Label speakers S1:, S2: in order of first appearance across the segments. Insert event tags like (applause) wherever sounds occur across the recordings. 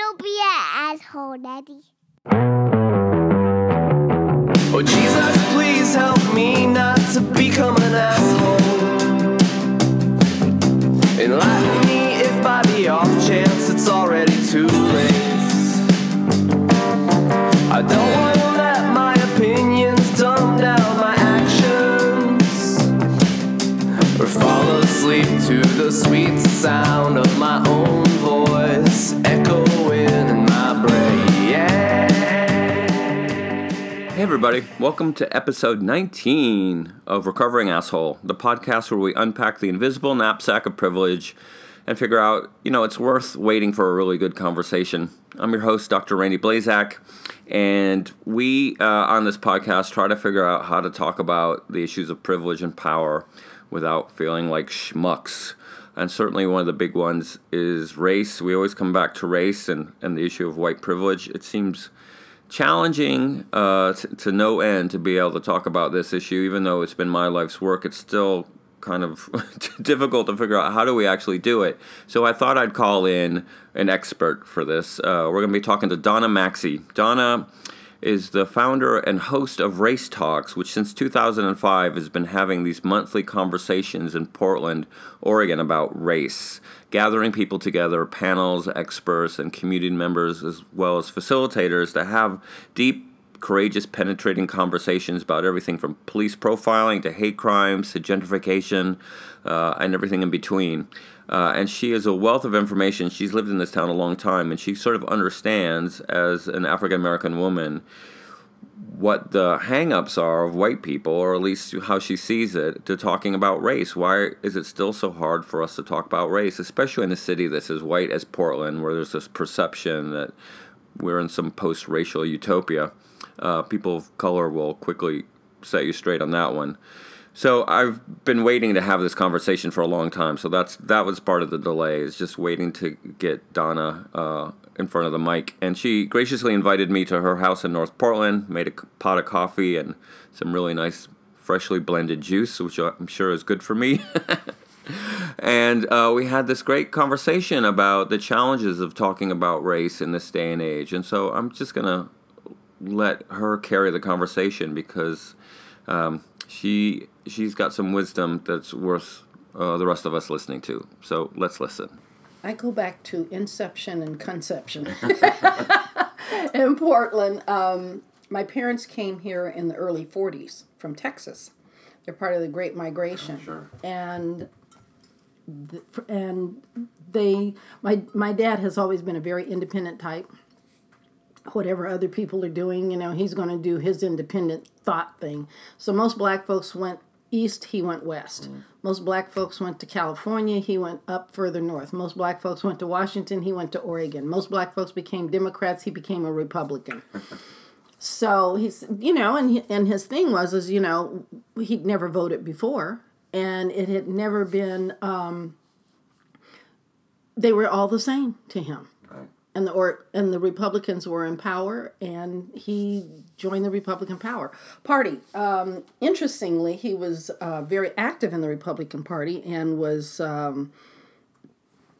S1: Don't be an asshole, Daddy.
S2: Oh, Jesus, please help me not to become an asshole. Enlighten me if by the off chance it's already too late. I don't want to let my opinions dumb down my actions or fall asleep to the sweet sound of my
S3: Hey, everybody, welcome to episode 19 of Recovering Asshole, the podcast where we unpack the invisible knapsack of privilege and figure out, you know, it's worth waiting for a really good conversation. I'm your host, Dr. Randy Blazak, and we uh, on this podcast try to figure out how to talk about the issues of privilege and power without feeling like schmucks. And certainly one of the big ones is race. We always come back to race and, and the issue of white privilege. It seems challenging uh, t- to no end to be able to talk about this issue, even though it's been my life's work. It's still kind of (laughs) difficult to figure out how do we actually do it. So I thought I'd call in an expert for this. Uh, we're going to be talking to Donna Maxey. Donna is the founder and host of Race Talks, which since 2005 has been having these monthly conversations in Portland, Oregon about race, gathering people together, panels, experts, and community members, as well as facilitators, to have deep, courageous, penetrating conversations about everything from police profiling to hate crimes to gentrification uh, and everything in between. Uh, and she is a wealth of information. She's lived in this town a long time, and she sort of understands, as an African American woman, what the hang-ups are of white people, or at least how she sees it, to talking about race. Why is it still so hard for us to talk about race, especially in a city that's as white as Portland, where there's this perception that we're in some post-racial utopia? Uh, people of color will quickly set you straight on that one. So I've been waiting to have this conversation for a long time. So that's that was part of the delay is just waiting to get Donna uh, in front of the mic, and she graciously invited me to her house in North Portland. Made a pot of coffee and some really nice freshly blended juice, which I'm sure is good for me. (laughs) and uh, we had this great conversation about the challenges of talking about race in this day and age. And so I'm just gonna let her carry the conversation because. Um, she she's got some wisdom that's worth uh, the rest of us listening to. So let's listen.
S4: I go back to inception and conception (laughs) in Portland. Um, my parents came here in the early 40s from Texas. They're part of the Great Migration.
S3: Oh, sure.
S4: And th- and they my my dad has always been a very independent type. Whatever other people are doing, you know, he's going to do his independent thought thing. So most black folks went east, he went west. Most black folks went to California, he went up further north. Most black folks went to Washington, he went to Oregon. Most black folks became Democrats, he became a Republican. (laughs) so he's, you know, and he, and his thing was is, you know, he'd never voted before, and it had never been. Um, they were all the same to him and the or and the Republicans were in power, and he joined the Republican power party. Um, interestingly, he was uh, very active in the Republican Party and was, um,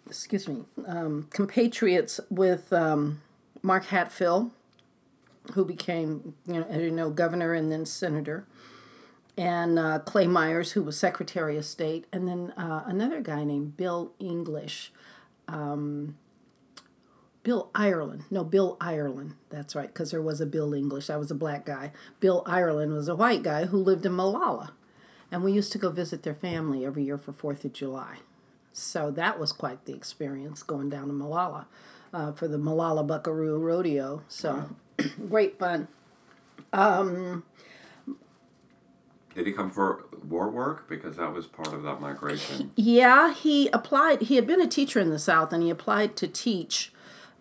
S4: excuse me, um, compatriots with um, Mark Hatfield, who became, you know, as you know, governor and then senator, and uh, Clay Myers, who was Secretary of State, and then uh, another guy named Bill English. Um, Bill Ireland. No, Bill Ireland. That's right, because there was a Bill English. I was a black guy. Bill Ireland was a white guy who lived in Molalla. And we used to go visit their family every year for 4th of July. So that was quite the experience going down to Molalla uh, for the Molalla Buckaroo Rodeo. So (clears throat) great fun.
S3: Did he come for war work? Because that was part of that migration.
S4: Yeah, he applied. He had been a teacher in the South and he applied to teach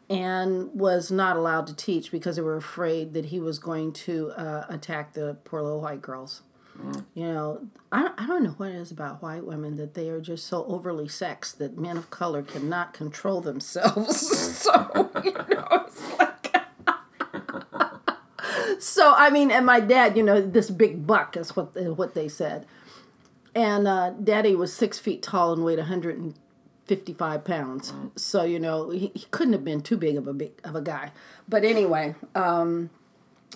S4: and was not allowed to teach because they were afraid that he was going to uh, attack the poor little white girls. You know, I, I don't know what it is about white women that they are just so overly sexed that men of color cannot control themselves. (laughs) so, you know, it's like. (laughs) so, I mean, and my dad, you know, this big buck is what, what they said. And uh, daddy was six feet tall and weighed 100 and 55 pounds. So, you know, he, he couldn't have been too big of a big of a guy. But anyway, um,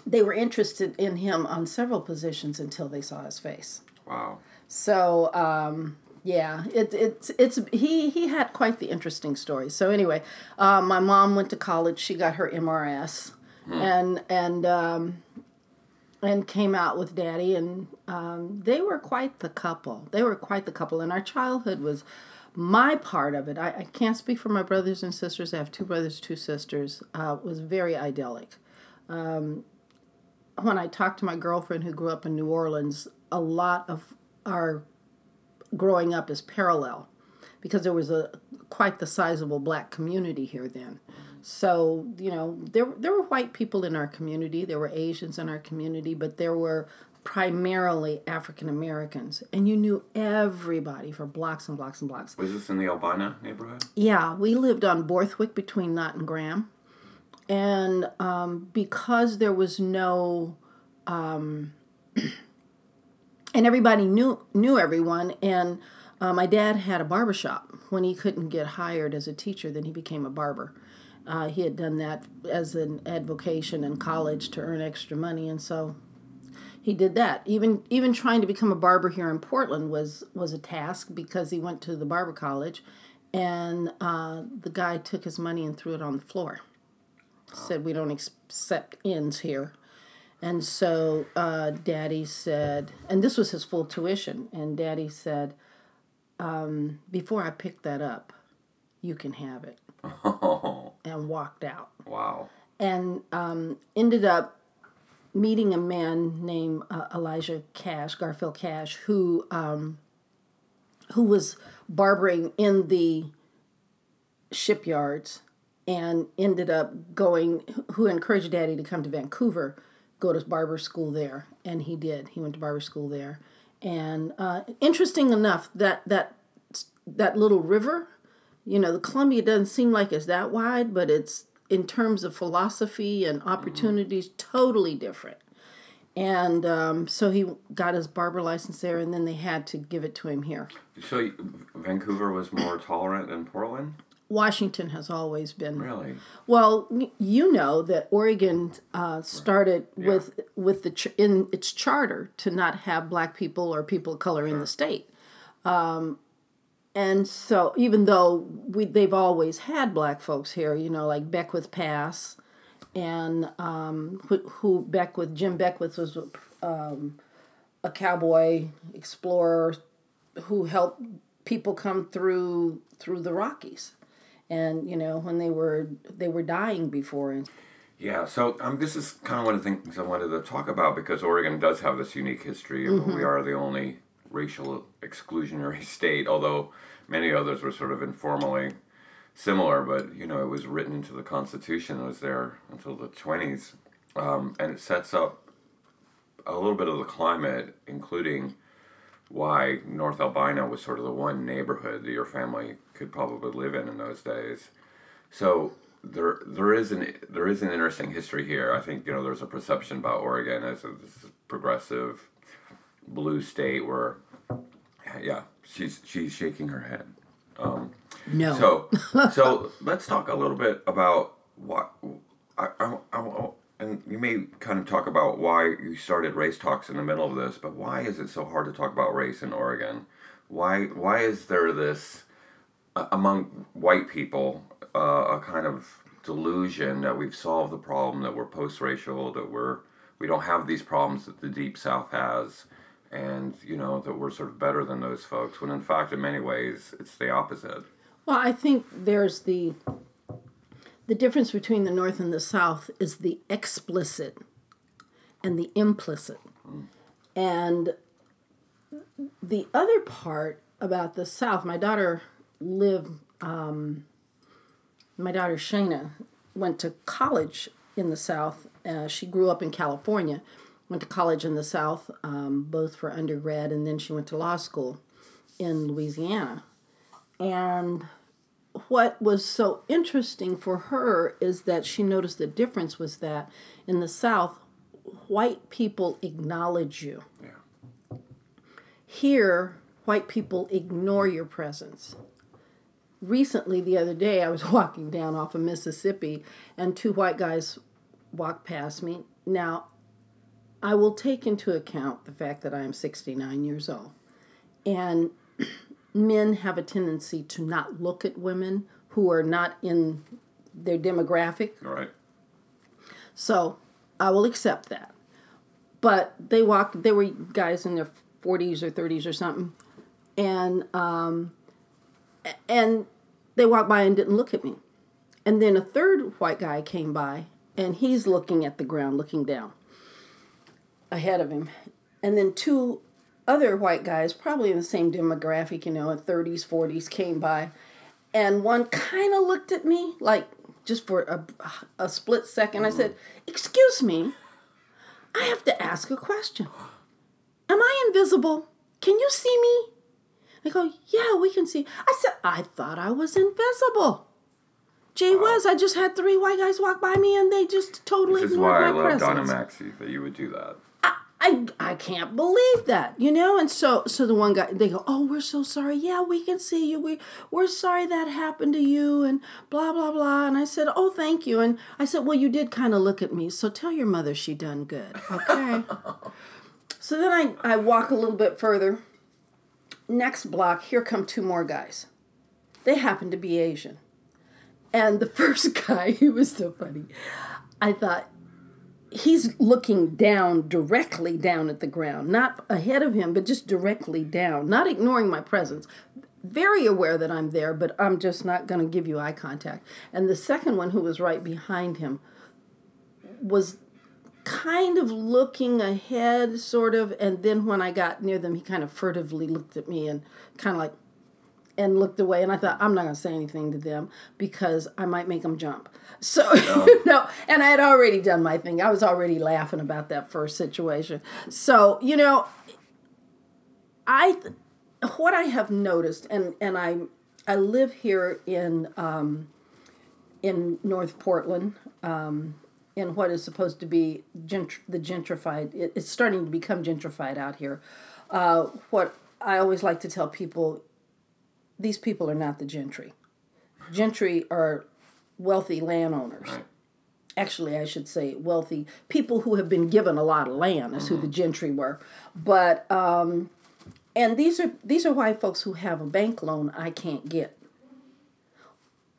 S4: they were interested in him on several positions until they saw his face.
S3: Wow.
S4: So um, yeah, it, it's it's he he had quite the interesting story. So anyway, uh, my mom went to college. She got her MRS, and and um, and came out with daddy, and um, they were quite the couple. They were quite the couple, and our childhood was. My part of it, I, I can't speak for my brothers and sisters. I have two brothers, two sisters. Uh, was very idyllic Um, when I talked to my girlfriend who grew up in New Orleans, a lot of our growing up is parallel because there was a quite the sizable black community here then. So, you know, there there were white people in our community, there were Asians in our community, but there were primarily African Americans and you knew everybody for blocks and blocks and blocks.
S3: Was this in the Albina neighborhood?
S4: Yeah, we lived on Borthwick between Knott and Graham. And um, because there was no, um, (clears throat) and everybody knew knew everyone, and uh, my dad had a barber shop. When he couldn't get hired as a teacher, then he became a barber. Uh, he had done that as an avocation in college to earn extra money, and so he did that. Even even trying to become a barber here in Portland was was a task because he went to the barber college, and uh, the guy took his money and threw it on the floor. Said we don't accept ends here, and so uh, Daddy said, and this was his full tuition, and Daddy said, um, before I pick that up, you can have it,
S3: Oh, (laughs)
S4: and walked out
S3: wow.
S4: and um, ended up meeting a man named uh, Elijah Cash, Garfield Cash, who um, who was barbering in the shipyards and ended up going who encouraged daddy to come to Vancouver go to barber school there. And he did. He went to barber school there. And uh, interesting enough that that that little river you know the Columbia doesn't seem like it's that wide but it's in terms of philosophy and opportunities totally different. And um, so he got his barber license there and then they had to give it to him here.
S3: So Vancouver was more tolerant than Portland?
S4: Washington has always been.
S3: Really?
S4: Well, you know that Oregon uh, started with with the ch- in its charter to not have black people or people of color in the state, um, and so even though we they've always had black folks here, you know, like Beckwith Pass, and um, who, who Beckwith Jim Beckwith was um, a cowboy explorer who helped people come through through the Rockies and you know when they were they were dying before and
S3: Yeah, so um, this is kind of one of the things I wanted to talk about because Oregon does have this unique history. of We are the only racial exclusionary (laughs) state, although many others were sort of informally similar. But you know, it was written into the Constitution. It was there until the twenties, um, and it sets up a little bit of the climate, including why North Albina was sort of the one neighborhood that your family could probably live in in those days. So there there is an there is an interesting history here. I think you know there's a perception about Oregon as a progressive blue state where yeah she's she's shaking her head.
S4: Um, no
S3: So so (laughs) let's talk a little bit about what I, I, I, and you may kind of talk about why you started race talks in the middle of this, but why is it so hard to talk about race in Oregon? Why why is there this uh, among white people uh, a kind of delusion that we've solved the problem that we're post-racial that we're we don't have these problems that the deep south has and you know that we're sort of better than those folks when in fact in many ways it's the opposite.
S4: Well i think there's the the difference between the north and the south is the explicit and the implicit. And the other part about the south my daughter lived um, my daughter shayna went to college in the south uh, she grew up in california went to college in the south um, both for undergrad and then she went to law school in louisiana. And what was so interesting for her is that she noticed the difference was that in the south white people acknowledge you.
S3: Yeah.
S4: Here white people ignore your presence. Recently, the other day, I was (laughs) walking down off of Mississippi, and two white guys walked past me. Now, I will take into account the fact that I am 69 years old. And (clears throat) men have a tendency to not look at women who are not in their demographic.
S5: All right.
S4: So I will accept that. But they walked, they were guys in their 40s or 30s or something. And, um, and they walked by and didn't look at me. And then a third white guy came by and he's looking at the ground, looking down ahead of him. And then two other white guys, probably in the same demographic, you know, in 30s, 40s, came by. And one kind of looked at me, like just for a, a split second. I said, Excuse me, I have to ask a question. Am I invisible? Can you see me? They go, Yeah, we can see. I said, I thought I was invisible. Gee whiz, I just had three white guys walk by me and they just totally
S3: This is
S4: ignored
S3: why I
S4: my
S3: love
S4: presence.
S3: Donna Maxey that you would do that.
S4: I, I can't believe that, you know? And so so the one guy they go, "Oh, we're so sorry. Yeah, we can see you. We we're sorry that happened to you and blah blah blah." And I said, "Oh, thank you." And I said, "Well, you did kind of look at me. So tell your mother she done good." Okay? (laughs) so then I I walk a little bit further. Next block, here come two more guys. They happen to be Asian. And the (laughs) first guy, he was so funny. I thought, he's looking down directly down at the ground not ahead of him but just directly down not ignoring my presence. Very aware that i'm there but i'm just not going to give you eye contact. And the second one who was right behind him was kind of looking ahead sort of and then when i got near them he kind of furtively looked at me and kind of like and looked away and i thought i'm not going to say anything to them because i might make them jump. So (laughs) no and i had already done my thing. I was already laughing about that first situation. So you know i what i have noticed and and i i live here in um in north portland um in what is supposed to be gentr- the gentrified it, it's starting to become gentrified out here. Uh, what i always like to tell people these people are not the gentry. Gentry are wealthy landowners.
S3: Right.
S4: Actually, I should say wealthy people who have been given a lot of land is who the gentry were. But um, and these are these are white folks who have a bank loan I can't get.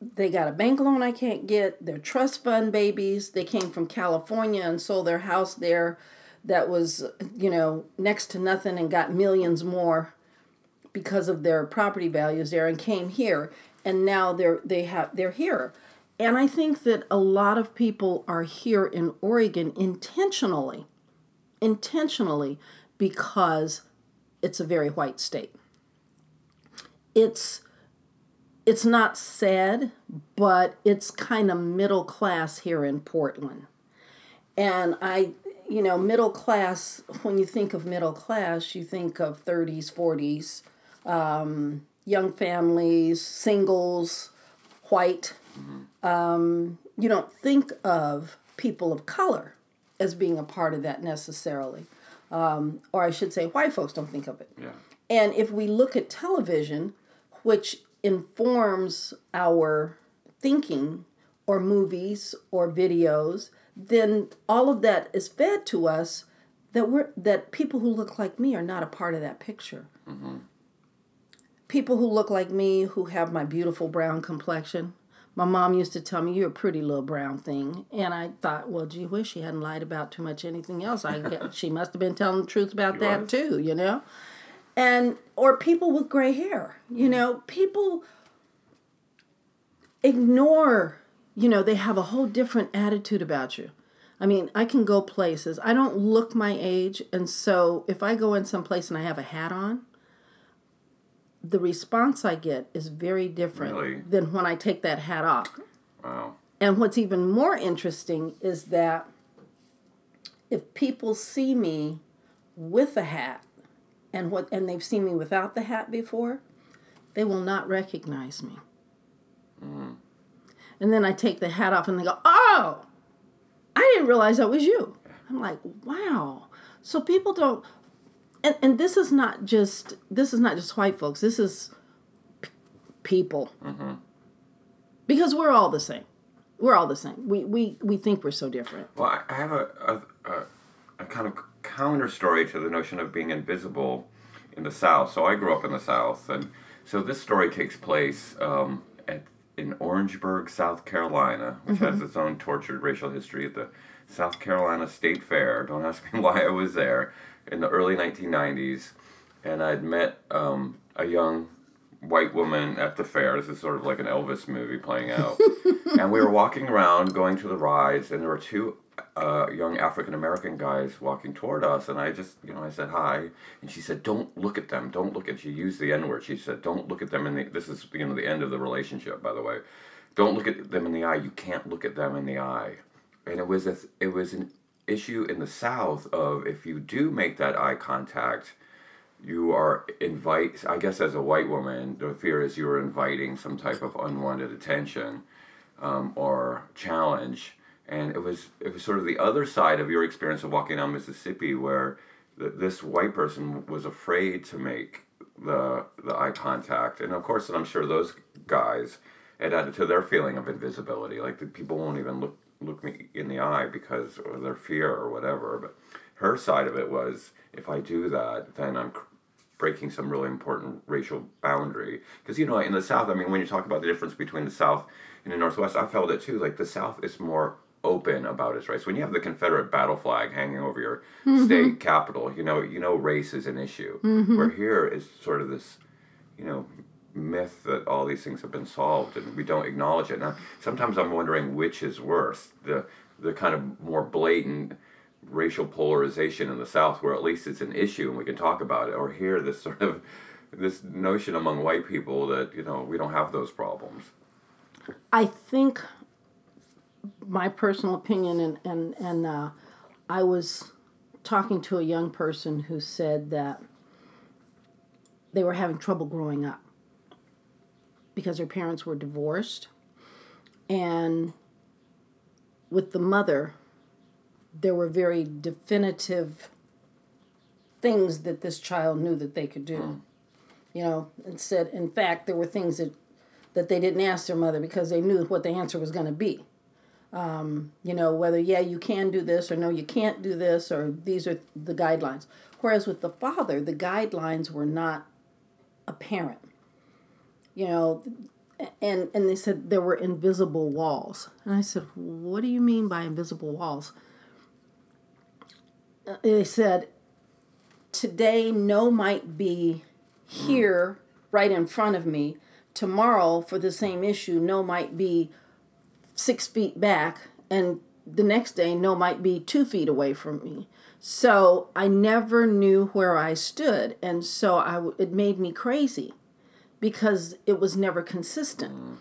S4: They got a bank loan I can't get. They're trust fund babies. They came from California and sold their house there that was, you know, next to nothing and got millions more because of their property values there and came here and now they're they have they're here. And i think that a lot of people are here in oregon intentionally intentionally because it's a very white state. It's it's not sad but it's kind of middle class here in portland. And i you know middle class when you think of middle class you think of 30s 40s um, young families, singles, white. Um, you don't think of people of color as being a part of that necessarily. Um, or I should say, white folks don't think of it.
S3: Yeah.
S4: And if we look at television, which informs our thinking, or movies or videos, then all of that is fed to us that we're that people who look like me are not a part of that picture people who look like me who have my beautiful brown complexion. My mom used to tell me, You're a pretty little brown thing. And I thought, Well, gee whiz, she hadn't lied about too much anything else. I guess (laughs) she must have been telling the truth about that too, you know? And, or people with gray hair, you mm. know, people ignore, you know, they have a whole different attitude about you. I mean, I can go places. I don't look my age. And so if I go in some place and I have a hat on, the response I get is very different
S3: Really?
S4: than when I take that hat off.
S3: Wow.
S4: And what's even more interesting is that if people see me with a hat and what and they've seen me without the hat before, they will not recognize me. Hmm. And then I take the hat off and they go, "Oh, I didn't realize that was you." I'm like, "Wow." So people don't and, and this is not just this is not just white folks. This is people. Because we're all the same. We're all the same. We we we think we're so different.
S3: Well, I, have a, a, a, a kind of counter story to the notion of being invisible in the South. So I grew up in the South, and so this story takes place um, at in Orangeburg, South Carolina, which has its own tortured racial history at the South Carolina State Fair. Don't ask me (laughs) why I was there in the early 1990s, and I'd met um, a young white woman at the fair. This is sort of like an Elvis movie playing out. (laughs) and we were walking around, going to the rides, and there were two uh, young African American guys walking toward us. And I just, you know, I said hi, and she said, "Don't look at them. Don't look at." She used the N word. She said, "Don't look at them." In the this is you know the end of the relationship, by the way. Don't look at them in the eye. You can't look at them in the eye. And it was a, it was an issue in the South of if you do make that eye contact you are invite i guess as a white woman the fear is you're inviting some type of unwanted attention um, or challenge. And it was it was sort of the other side of your experience of walking down mississippi where th- this white person was afraid to make the the eye contact. And of course i'm sure those guys it added to their feeling of invisibility. Like the people won't even look look me in the eye because of their fear or whatever but her side of it was if I do that, then I'm breaking some really important racial boundary. Because you know, in the South, I mean, when you talk about the difference between the South and the Northwest, I felt it too. Like the South is more open about its race. When you have the Confederate battle flag hanging over your mm-hmm. state capital, you know, you know, race is an issue. Mm-hmm. Where here is sort of this, you know. Myth that all these things have been solved and we don't acknowledge it. Now, sometimes I'm wondering which is worse the the kind of more blatant racial polarization in the South, where at least it's an issue and we can talk about it, or here this sort of this notion among white people that you know we don't have those problems.
S4: I think my personal opinion, and and and uh, I was talking to a young person who said that they were having trouble growing up because her parents were divorced, and with the mother, there were very definitive things that this child knew that they could do. You know, and said, in fact, there were things that that they didn't ask their mother because they knew what the answer was going to be. Um, you know, whether, yeah, you can do this or no, you can't do this or these are the guidelines. Whereas with the father, the guidelines were not apparent. You know, and, and they said there were invisible walls. And I said, what do you mean by invisible walls? Uh, They said, today no might be here right in front of me. Tomorrow, for the same issue, no might be six feet back, and the next day, no might be two feet away from me. So I never knew where I stood, and so I it made me crazy because it was never consistent.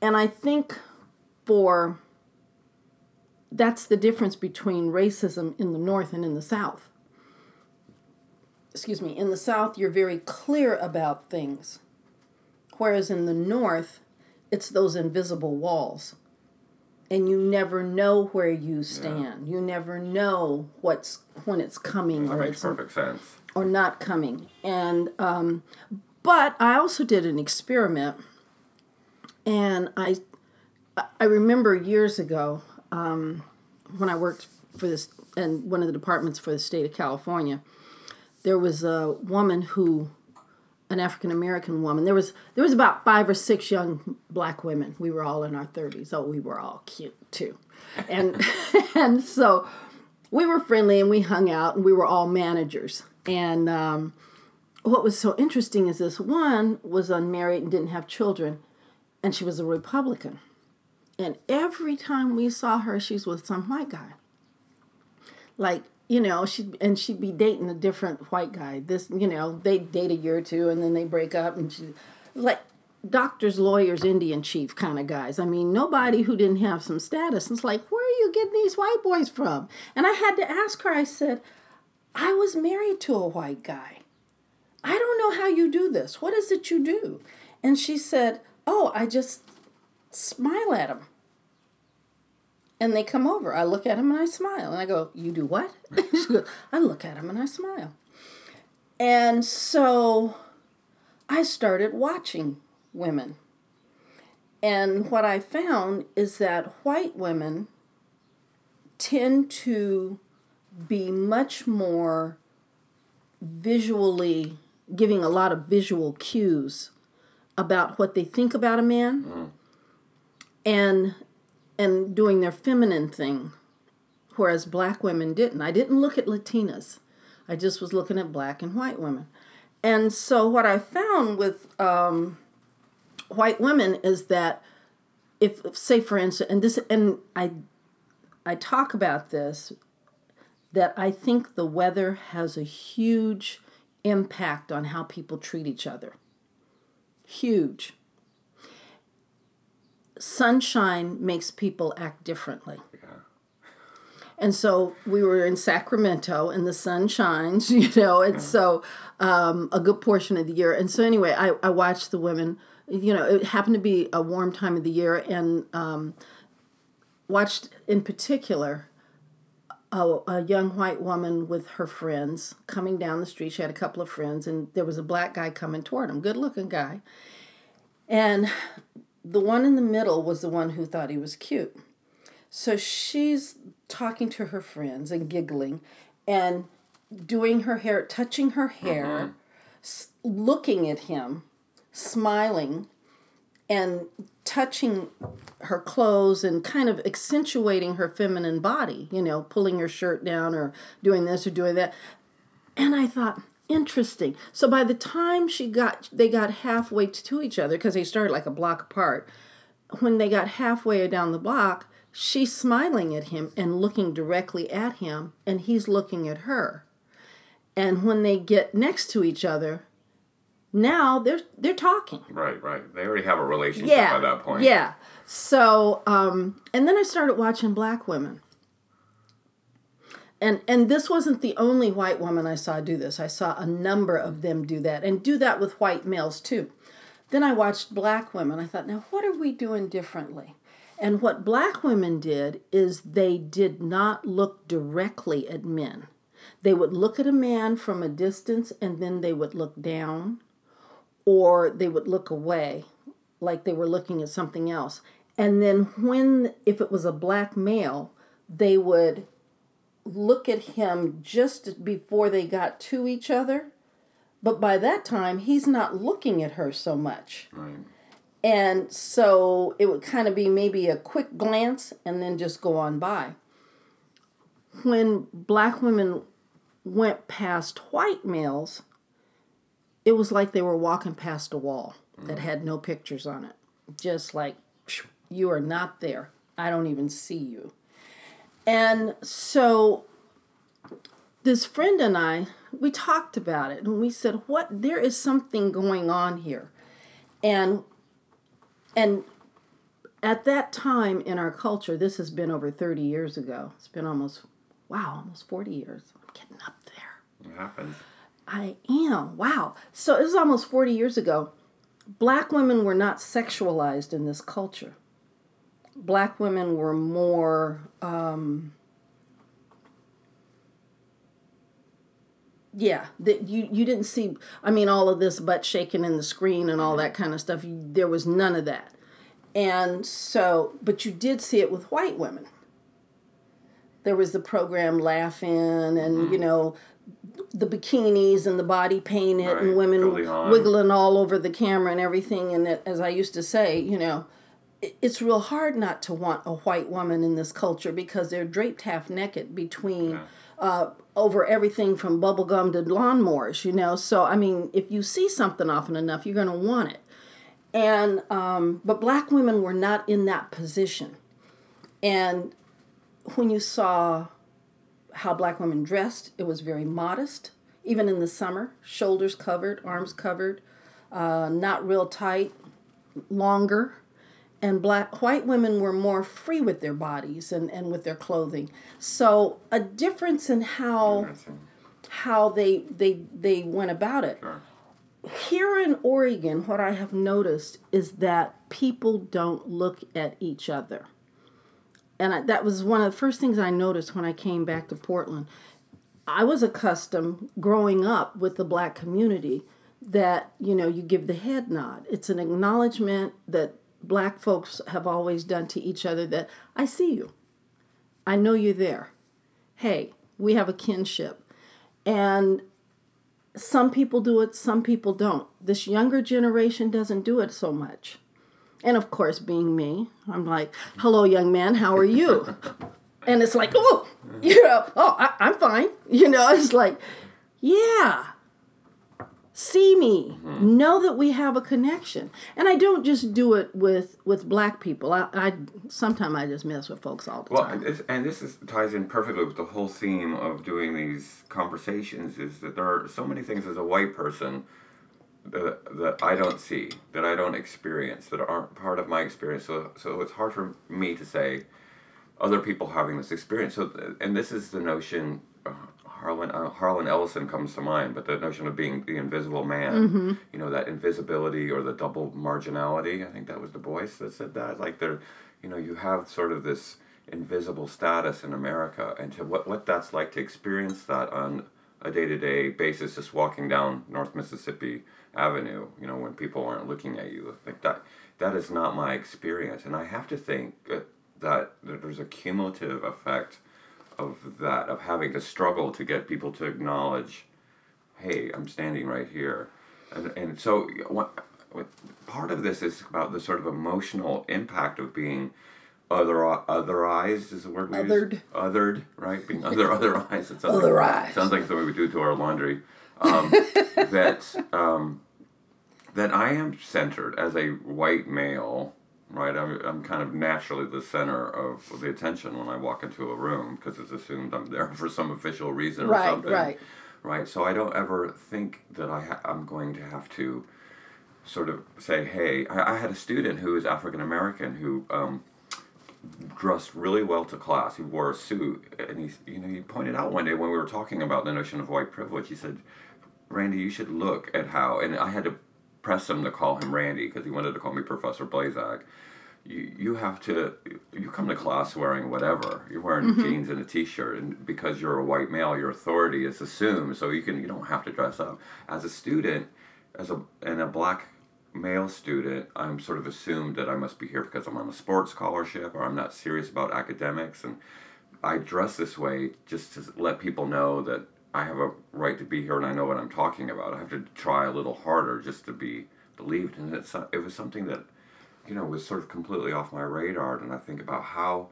S4: And I think for that's the difference between racism in the North and in the South. Excuse me, in the South, you're very clear about things, whereas in the North, it's those invisible walls. And you never know where you stand. You never know what's when it's coming
S3: That
S4: or
S3: makes
S4: it's
S3: perfect sense.
S4: or not coming. And um, but I also did an experiment, and I I remember years ago um, when I worked for this in one of the departments for the state of California. There was a woman who, an African American woman. There was there was about five or six young black women. We were all in our thirties. Oh, we were all cute too, and (laughs) and so we were friendly and we hung out and we were all managers. And um, what was so interesting is this one was unmarried and didn't have children, and she was a Republican. And every time we saw her, she's with some white guy. Like, you know, she and she'd be dating a different white guy. This, you know, they date a year or two and then they break up and she like doctors, lawyers, Indian chief kind of guys. I mean, nobody who didn't have some status. It's like, where are you getting these white boys from? And I had to ask her, I said, I was married to a white guy. I don't know how you do this. What is it you do? And she said, Oh, I just smile at them. And they come over. I look at them and I smile. And I go, You do what? (laughs) she goes, I look at them and I smile. And so I started watching women. And what I found is that white women tend to be much more visually giving a lot of visual cues about what they think about a man and and doing their feminine thing whereas black women didn't. I didn't look at latinas. I just was looking at black and white women. And so what i found with um, white women is that if say for instance and this and i i talk about this that i think the weather has a huge impact on how people treat each other huge sunshine makes people act differently Yeah. and so we were in Sacramento and the sun shines, (laughs) you know, and so um, a good portion of the year. And so, anyway, I, I watched the women, you know, it happened to be a warm time of the year and um, watched in particular a, a young white woman with her friends coming down the street. She had a couple of friends, and there was a black guy coming toward him, good looking guy. And the one in the middle was the one who thought he was cute. So she's talking to her friends and giggling and doing her hair, touching her hair, mm-hmm. s- looking at him, smiling, and touching her clothes and kind of accentuating her feminine body, you know, pulling her shirt down or doing this or doing that. And I thought, interesting. So by the time she got they got halfway to each other because they started like a block apart, when they got halfway down the block, she's smiling at him and looking directly at him and he's looking at her. And when they get next to each other, now they're they're talking.
S3: Right, right. They already have a relationship
S4: yeah.
S3: at that point.
S4: yeah. So um and then i started watching black women. And and this wasn't the only white woman i saw do this. I saw a number of them do that and do that with white males too. Then i watched black women. I thought now what are we doing differently? And what black women did is they did not look directly at men. They would look at a man from a distance and then they would look down or they would look away like they were looking at something else. And then when if it was a black male, they would look at him just before they got to each other. But by that time, he's not looking at her so much.
S3: Right.
S4: And so it would kind of be maybe a quick glance and then just go on by. When black women went past white males, it was like they were walking past a wall that mm. had no pictures on it. Just like, you are not there. I don't even see you. And so this friend and I, we talked about it and we said, what, there is something going on here. And, and at that time in our culture, this has been over 30 years ago. It's been almost, wow, almost 40 years. I'm getting up there.
S3: It happens.
S4: I am. Wow. So it was almost 40 years ago. Black women were not sexualized in this culture. Black women were more, um, yeah, that you, you didn't see, I mean, all of this butt shaking in the screen and all that kind of stuff. You, there was none of that. And so, but you did see it with white women. There was the program Laugh-In and, you know, the bikinis and the body painted
S3: Right,
S4: and women wiggling all over the camera and everything. And it, as I used to say, you know, it, it's real hard not to want a white woman in this culture because they're draped half naked between uh, over everything from bubblegum to lawnmowers, you know. So, I mean, if you see something often enough, you're going to want it. And, um, but black women were not in that position. And when you saw how black women dressed. It was very modest, even in the summer, shoulders covered, arms covered, uh, not real tight, longer. And black white women were more free with their bodies and, and with their clothing. So a difference in how how they they they went about it.
S3: Sure.
S4: Here in Oregon, what I have noticed is that people don't look at each other and I, that was one of the first things I noticed when I came back to Portland. I was accustomed growing up with the black community that you know you give the head nod. It's an acknowledgement that black folks have always done to each other that I see you. I know you're there. Hey, we have a kinship. And some people do it, some people don't. This younger generation doesn't do it so much. And of course, being me, I'm like, hello, young man, how are you? (laughs) and it's like, oh, you know, oh, I, I'm fine. (laughs) You know, it's like, yeah, see me. Mm-hmm. Know that we have a connection. And i don't just do it with with black people. I, I sometimes i just mess with folks all the
S3: Well,
S4: time.
S3: and this, and this is, ties in perfectly with the whole theme of doing these conversations is that there are so many things as a white person that, that I don't see, that I don't experience, that aren't part of my experience. So, so it's hard for me to say other people having this experience. So, and this is the notion. Uh, Harlan uh, Harlan Ellison comes to mind, but the notion of being the invisible man, you know, that invisibility or the double marginality. I think that was Du Bois that said that. Like there, you know, you have sort of this invisible status in America, and to what what that's like to experience that on a day to day basis, just walking down North Mississippi Avenue, you know, when people aren't looking at you. Like that, that is not my experience, and I have to think uh, that, that there's a cumulative effect of that of having to struggle to get people to acknowledge, hey, I'm standing right here, and and so what, what part of this is about the sort of emotional impact of being other otherized is the word we
S4: Othered.
S3: use othered right being other (laughs) otherized it sounds
S4: Otherized.
S3: like, sounds like the way we do to our laundry um, (laughs) that um, that I am centered as a white male, right? I'm, I'm kind of naturally the center of the attention when I walk into a room because it's assumed I'm there for some official reason or
S4: Right,
S3: something.
S4: right.
S3: Right. So I don't ever think that I ha- I'm going to have to sort of say, hey, I, I had a student who was African American who um, dressed really well to class. He wore a suit, and he, you know, he pointed out one day when we were talking about the notion of white privilege. He said, "Randy, you should look at how." And I had to press him to call him Randy because he wanted to call me Professor Blazak. You you have to you come to class wearing whatever you're wearing mm-hmm. jeans and a t-shirt and because you're a white male your authority is assumed so you can you don't have to dress up as a student as a and a black male student, I'm sort of assumed that I must be here because I'm on a sports scholarship or I'm not serious about academics. And I dress this way just to let people know that I have a right to be here and I know what I'm talking about. I have to try a little harder just to be believed. And it's, it was something that, you know, was sort of completely off my radar. And I think about how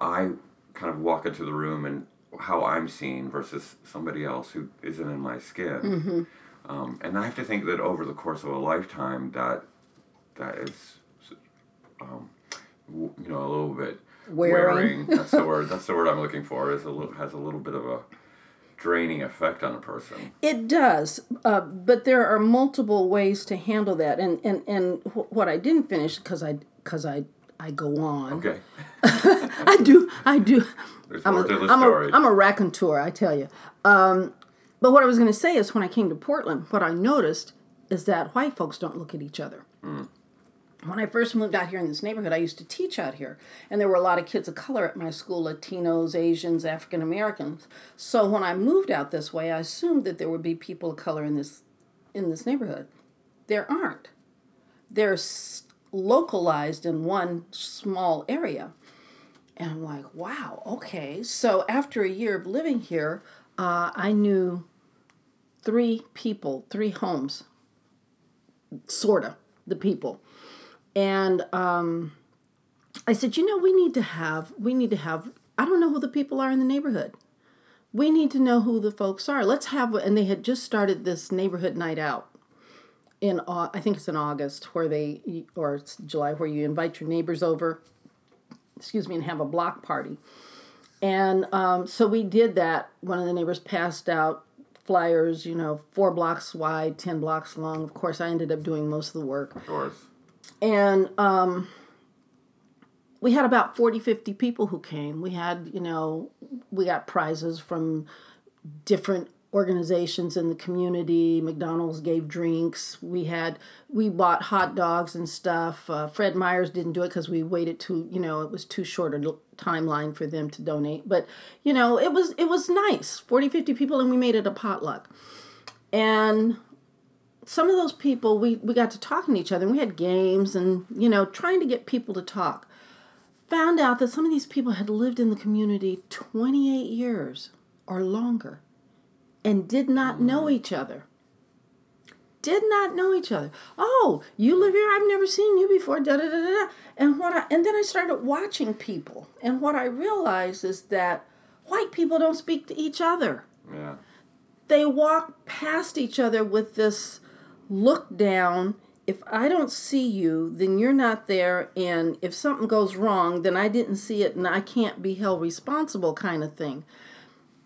S3: I kind of walk into the room and how I'm seen versus somebody else who isn't in my skin. Um, and I have to think that over the course of a lifetime, that that is, um, w- you know, a little bit
S4: Wearing.
S3: That's the (laughs) word. That's the word I'm looking for. Is a little has a little bit of a draining effect on a person.
S4: It does, uh, but there are multiple ways to handle that. And and and wh- what I didn't finish because I because I I go on.
S3: Okay. (laughs)
S4: I do I do.
S3: There's
S4: I'm a,
S3: to
S4: I'm
S3: story.
S4: a I'm a raconteur, I tell you. Um, but what I was going to say is when I came to Portland, what I noticed is that white folks don't look at each other. When I first moved out here in this neighborhood, I used to teach out here, and there were a lot of kids of color at my school Latinos, Asians, African Americans. So when I moved out this way, I assumed that there would be people of color in this in this neighborhood. There aren't. They're localized in one small area. And I'm like, wow, okay. So after a year of living here, uh, I knew three people, three homes, sort of, the people. And um, I said, you know, we need to have, we need to have, I don't know who the people are in the neighborhood. We need to know who the folks are. Let's have, and they had just started this neighborhood night out in, I think it's in August, where they, or it's July, where you invite your neighbors over excuse me, and have a block party. And um, so we did that. One of the neighbors passed out flyers, you know, four blocks wide, 10 blocks long. Of course, I ended up doing most of the work.
S3: of course.
S4: And um, we had about 40, 50 people who came. We had, you know, we got prizes from different organizations in the community. McDonald's gave drinks. We had we bought hot dogs and stuff. Uh, Fred Myers didn't do it because we waited too you know it was too short a timeline for them to donate. But you know it was it was nice. 40, 50 people and we made it a potluck. And some of those people we, we got to talking to each other and we had games and you know trying to get people to talk. Found out that some of these people had lived in the community 28 years or longer and did not know mm-hmm. each other. Did not know each other. Oh you live here i've never seen you before da da da da da. and what i and then i started watching people. And what i realized is that white people don't speak to each other.
S3: Yeah.
S4: they walk past each other with this look down. If I don't see you, then you're not there. And if something goes wrong, then I didn't see it and I can't be held responsible, kind of thing.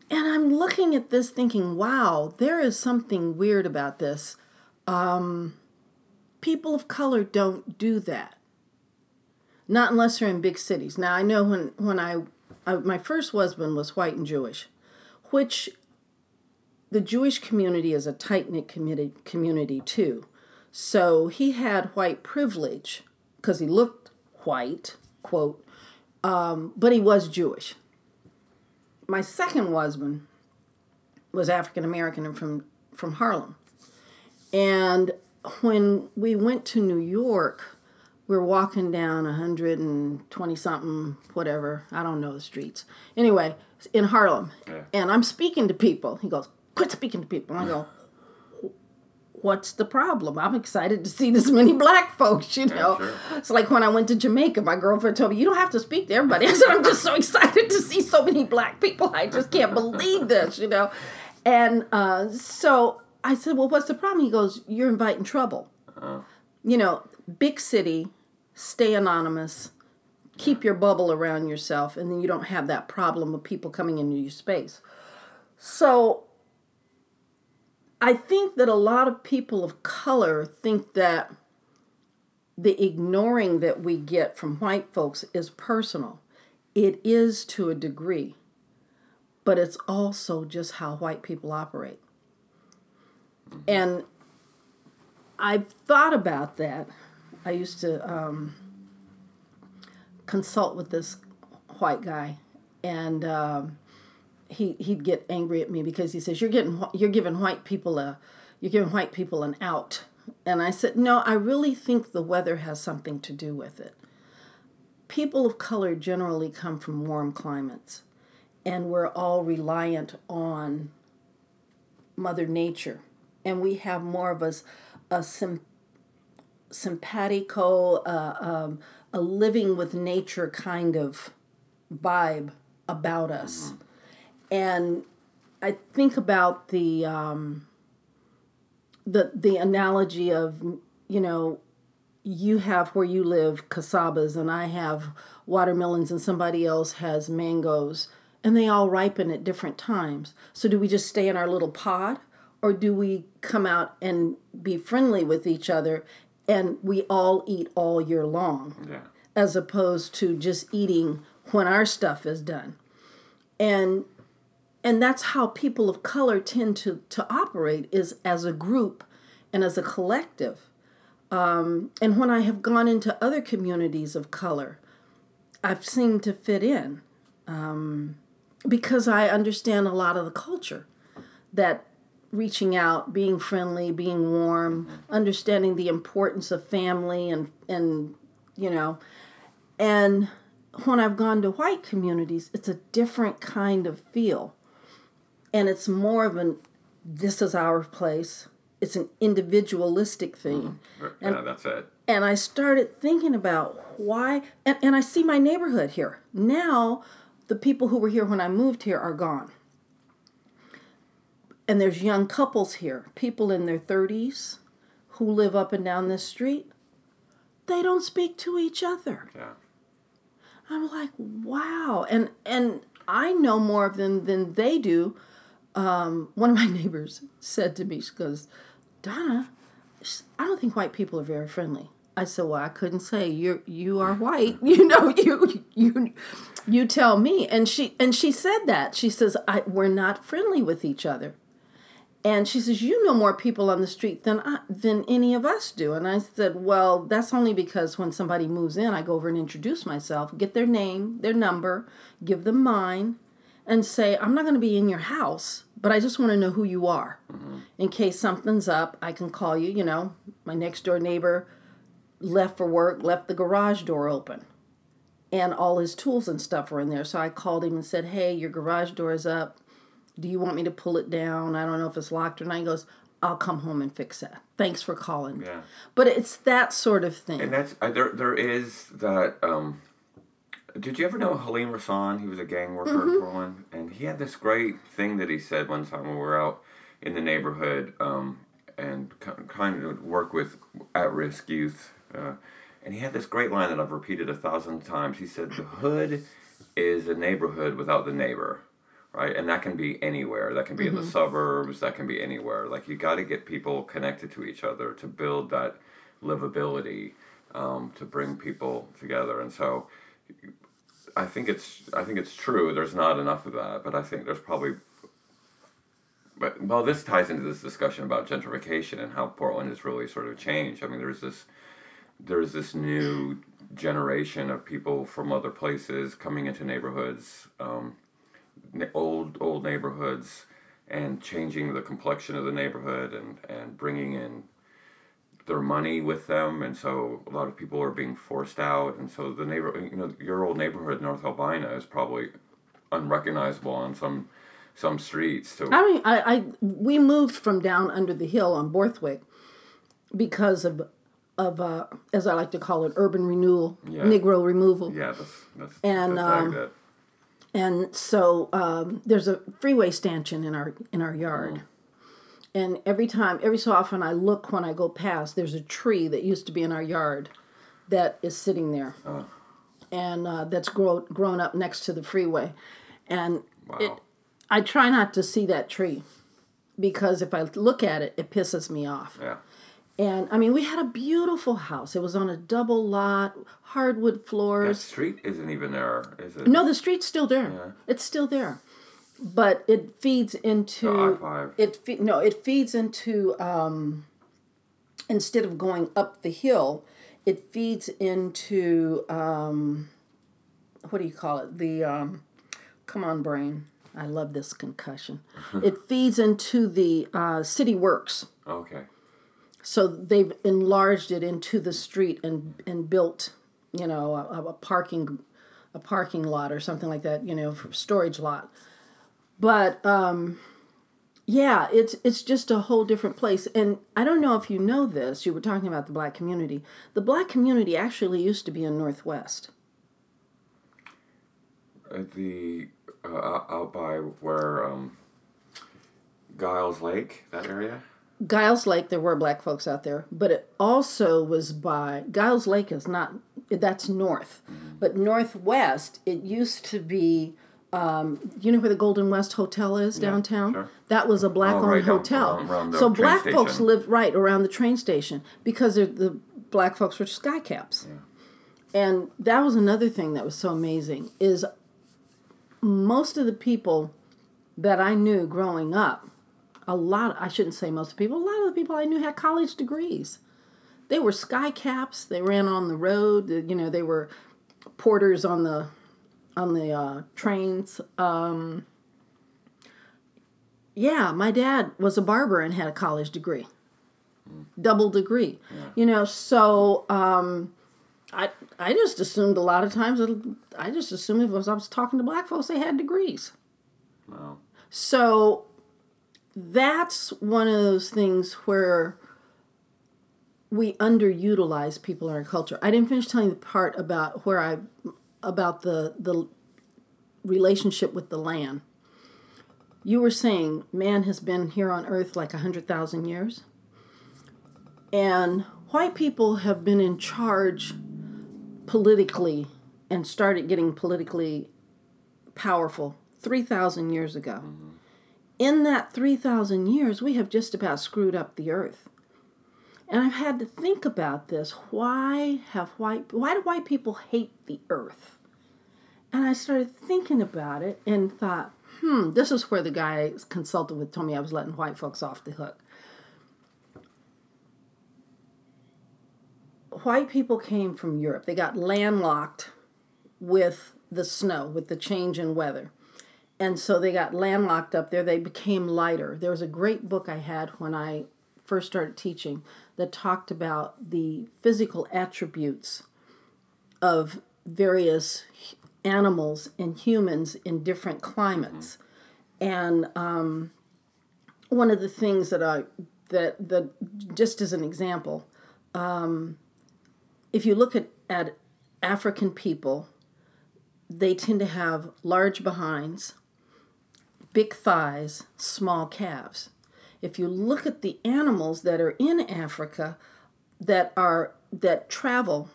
S4: And I'm looking at this thinking, wow, there is something weird about this. Um, people of color don't do that. Not unless they're in big cities. Now, I know when, when I, I my first husband was white and Jewish, which the Jewish community is a tight knit community, community too. So he had white privilege because he looked white, quote, um, but he was Jewish. My second husband was African American and from, from Harlem. And when we went to New York, we're walking down 120 something, whatever, I don't know the streets. Anyway, in Harlem.
S3: Yeah.
S4: And I'm speaking to people. He goes, Quit speaking to people. And I go, What's the problem? I'm excited to see this many black folks, you know.
S3: sure.
S4: It's like when I went to Jamaica, my girlfriend told me, You don't have to speak to everybody. (laughs) I said, I'm just so excited to see so many black people. I just can't believe this, you know. And uh, so I said, Well, what's the problem? He goes, You're inviting trouble. You know, big city, stay anonymous, keep your bubble around yourself, and then you don't have that problem of people coming into your space. So I think that a lot of people of color think that the ignoring that we get from white folks is personal. It is to a degree, but it's also just how white people operate. And I've thought about that. I used to um, consult with this white guy, and um, he he'd get angry at me because he says you're getting you're giving white people a you're giving white people an out, and I said no, I really think the weather has something to do with it. People of color generally come from warm climates, and we're all reliant on Mother Nature, and we have more of us a sim- simpatico, uh, um, a living with nature kind of vibe about us. And I think about the um, the the analogy of you know you have where you live casabas and I have watermelons and somebody else has mangoes and they all ripen at different times. So do we just stay in our little pod or do we come out and be friendly with each other and we all eat all year long
S3: Yeah.
S4: as opposed to just eating when our stuff is done. And and that's how people of color tend to to operate is as a group and as a collective. Um, and when I have gone into other communities of color, I've seemed to fit in um, because I understand a lot of the culture that reaching out, being friendly, being warm, understanding the importance of family and and you know, and when I've gone to white communities, it's a different kind of feel. And it's more of an this is our place. It's an individualistic thing. Mm-hmm.
S3: yeah, that's it.
S4: And I started thinking about why, and, and I see my neighborhood here. Now, the people who were here when I moved here are gone. And there's young couples here, people in their 30s who live up and down this street. They don't speak to each other.
S3: Yeah.
S4: I'm like, wow. And and I know more of them than they do. Um, one of my (laughs) neighbors said to me, she goes, Donna, I don't think white people are very friendly. I said, well, I couldn't say you're you are white. (laughs) You know, you you you tell me. And she and she said that. She says, I we're not friendly with each other. And she says, "You know more people on the street than I, than any of us do." And I said, "Well, that's only because when somebody moves in, I go over and introduce myself, get their name, their number, give them mine, and say, "I'm not going to be in your house, but I just want to know who you are. In case something's up, I can call you. You know, my next door neighbor left for work, left the garage door open, and all his tools and stuff were in there. So I called him and said, Hey, your garage door is up. Do you want me to pull it down? I don't know if it's locked or not. He goes, I'll come home and fix it. Thanks for calling.
S3: Yeah.
S4: But it's that sort of thing.
S3: And that's uh, there. There is that. Um, did you ever know Halim Rasan? He was a gang worker
S4: Mm-hmm.
S3: in Portland, and he had this great thing that he said one time when we were out in the neighborhood um, and kind of work with at-risk youth. Uh, and he had this great line that I've repeated a thousand times. He said, "The hood is a neighborhood without the neighbor." Right, and that can be anywhere. That can be in the suburbs. That can be anywhere. Like you got to get people connected to each other to build that livability, um, to bring people together. And so, I think it's I think it's true. There's not enough of that, but I think there's probably. But well, this ties into this discussion about gentrification and how Portland has really sort of changed. I mean, there's this there's this new generation of people from other places coming into neighborhoods, um, old old neighborhoods, and changing the complexion of the neighborhood and and bringing in their money with them, and so a lot of people are being forced out, and so the neighbor, you know, your old neighborhood, North Albina, is probably unrecognizable on some some streets. So
S4: I mean, I, I we moved from down under the hill on Borthwick because of of uh, as I like to call it, urban renewal,
S3: Yeah.
S4: Negro removal,
S3: yeah, that's that's
S4: And,
S3: that's
S4: um,
S3: that.
S4: and so um, there's a freeway stanchion in our in our yard. And every time, every so often, I look when I go past. There's a tree that used to be in our yard that is sitting there, and uh, that's grown grown up next to the freeway. And it, I try not to see that tree because if I look at it, it pisses me off.
S3: Yeah.
S4: And I mean, we had a beautiful house. It was on a double lot, hardwood
S3: That
S4: floors.
S3: street isn't even there, is it?
S4: No, the street's still there. yeah. It's still there, but it feeds into
S3: I-5.
S4: it. Fe- no, it feeds into um, instead of going up the hill, it feeds into um, what do you call it? The um, come on, brain. I love this concussion. (laughs) it feeds into the uh, city works.
S3: Okay.
S4: So they've enlarged it into the street and and built, you know, a, a parking, a parking lot or something like that, you know, for storage lot. But um, yeah, it's it's just a whole different place. And I don't know if you know this. You were talking about the black community. The black community actually used to be in Northwest.
S3: At the uh, out out by where um, Guilds Lake, that area.
S4: Guilds Lake, there were black folks out there, but it also was by Guilds Lake is not that's north, but northwest it used to be. Um, you know where the Golden West Hotel is downtown?
S3: sure.
S4: That was a black-owned
S3: Oh, right down
S4: hotel.
S3: around- around
S4: so black folks lived right around the train station because the black folks were sky caps. And that was another thing that was so amazing is most of the people that I knew growing up, a lot I shouldn't say most of the people, a lot of the people I knew had college degrees. They were sky caps, they ran on the road, you know, they were porters on the on the uh, trains. Um, yeah, my dad was a barber and had a college degree, double degree. You know, so um, I I just assumed a lot of times I just assumed if I was, I was talking to black folks, they had degrees.
S3: Wow.
S4: So that's one of those things where we underutilize people in our culture. I didn't finish telling the part about where I about the the relationship with the land. You were saying man has been here on earth like a hundred thousand years. And white people have been in charge politically and started getting politically powerful 3,000 years ago. Mm-hmm. In that 3,000 years, we have just about screwed up the earth. And I've had to think about this. Why have white why do white people hate the earth? And I started thinking about it and thought, hmm, this is where the guy consulted with told me I was letting white folks off the hook. White people came from Europe. They got landlocked with the snow, with the change in weather. and so they got landlocked up there. They became lighter. There was a great book I had when I first started teaching that talked about the physical attributes of various animals and humans in different climates. And um, one of the things that I that that just as an example, um, if you look at, at African people, they tend to have large behinds, big thighs, small calves. If you look at the animals that are in Africa that are that travel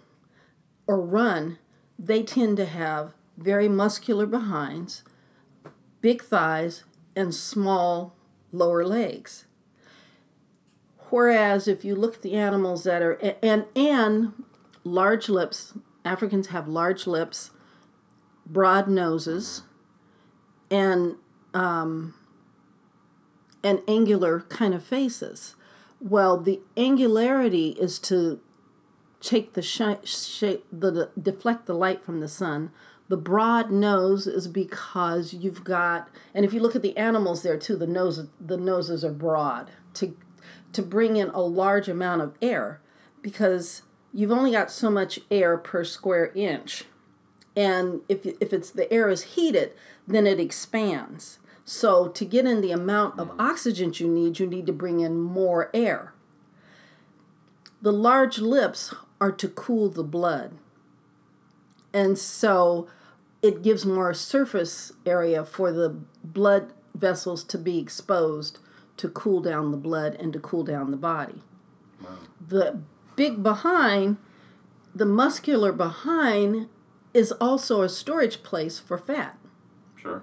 S4: or run, they tend to have very muscular behinds, big thighs, and small lower legs. Whereas if you look at the animals that are and and large lips, Africans have large lips, broad noses, and um, and angular kind of faces. Well, the angularity is to take the shape, the deflect the light from the sun. The broad nose is because you've got, and if you look at the animals there too, the nose the noses are broad to to bring in a large amount of air because you've only got so much air per square inch. And if, if it's the air is heated, then it expands. So to get in the amount of mm. oxygen you need, you need to bring in more air. The large lips are to cool the blood. And so it gives more surface area for the blood vessels to be exposed to cool down the blood and to cool down the body. The big behind, the muscular behind, is also a storage place for fat.
S3: Sure.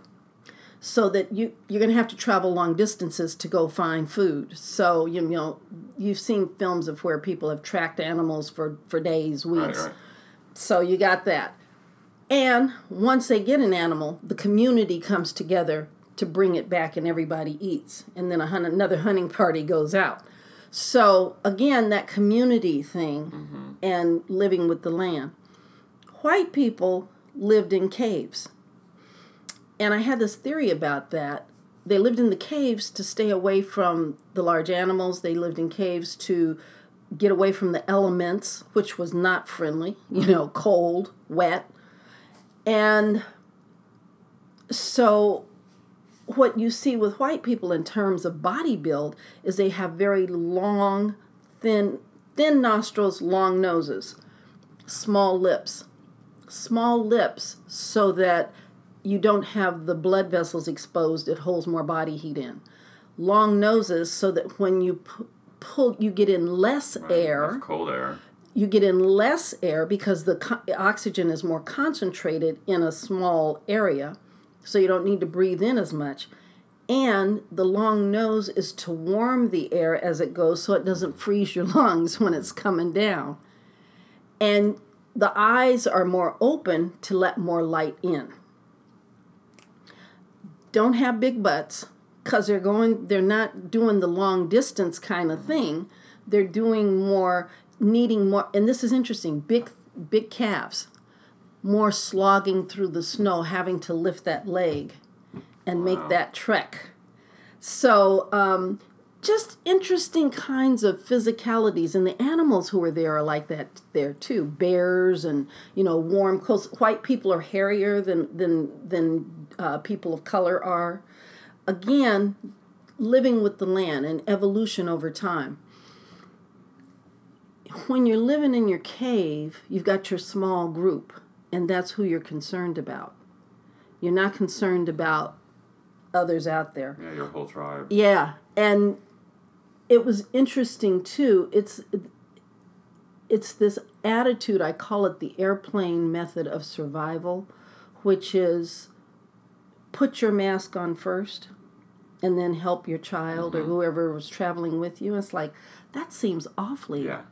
S4: So that you you're going to have to travel long distances to go find food. So you know you've seen films of where people have tracked animals for for days, weeks.
S3: right.
S4: So you got that. And once they get an animal, the community comes together to bring it back and everybody eats. And then a hun- another hunting party goes out. So again, that community thing mm-hmm. and living with the land. White people lived in caves. And I had this theory about that. They lived in the caves to stay away from the large animals. They lived in caves to get away from the elements, which was not friendly, (laughs) you know, cold, wet. And so what you see with white people in terms of body build is they have very long, thin, thin nostrils, long noses, small lips, small lips, so that you don't have the blood vessels exposed. It holds more body heat in. Long noses, so that when you pu- pull, you get in less air
S3: That's cold air.
S4: you get in less air because the co- oxygen is more concentrated in a small area, so you don't need to breathe in as much. And the long nose is to warm the air as it goes so it doesn't freeze your (laughs) lungs when it's coming down. And the eyes are more open to let more light in. Don't have big butts because they're going they're not doing the long distance kind of thing. They're doing more needing more and this is interesting, big big calves. More slogging through the snow, having to lift that leg and make that trek. So, um, just interesting kinds of physicalities, and the animals who are there are like that there too. Bears and you know warm coats. White people are hairier than than than uh, people of color are. Again, living with the land and evolution over time. When you're living in your cave, you've got your small group, and that's who you're concerned about. You're not concerned about others out there.
S3: Yeah, your whole tribe.
S4: Yeah, and it was interesting too. It's it's this attitude I call it the airplane method of survival, which is put your mask on first and then help your child or whoever was traveling with you. It's like that seems awfully
S3: Yeah.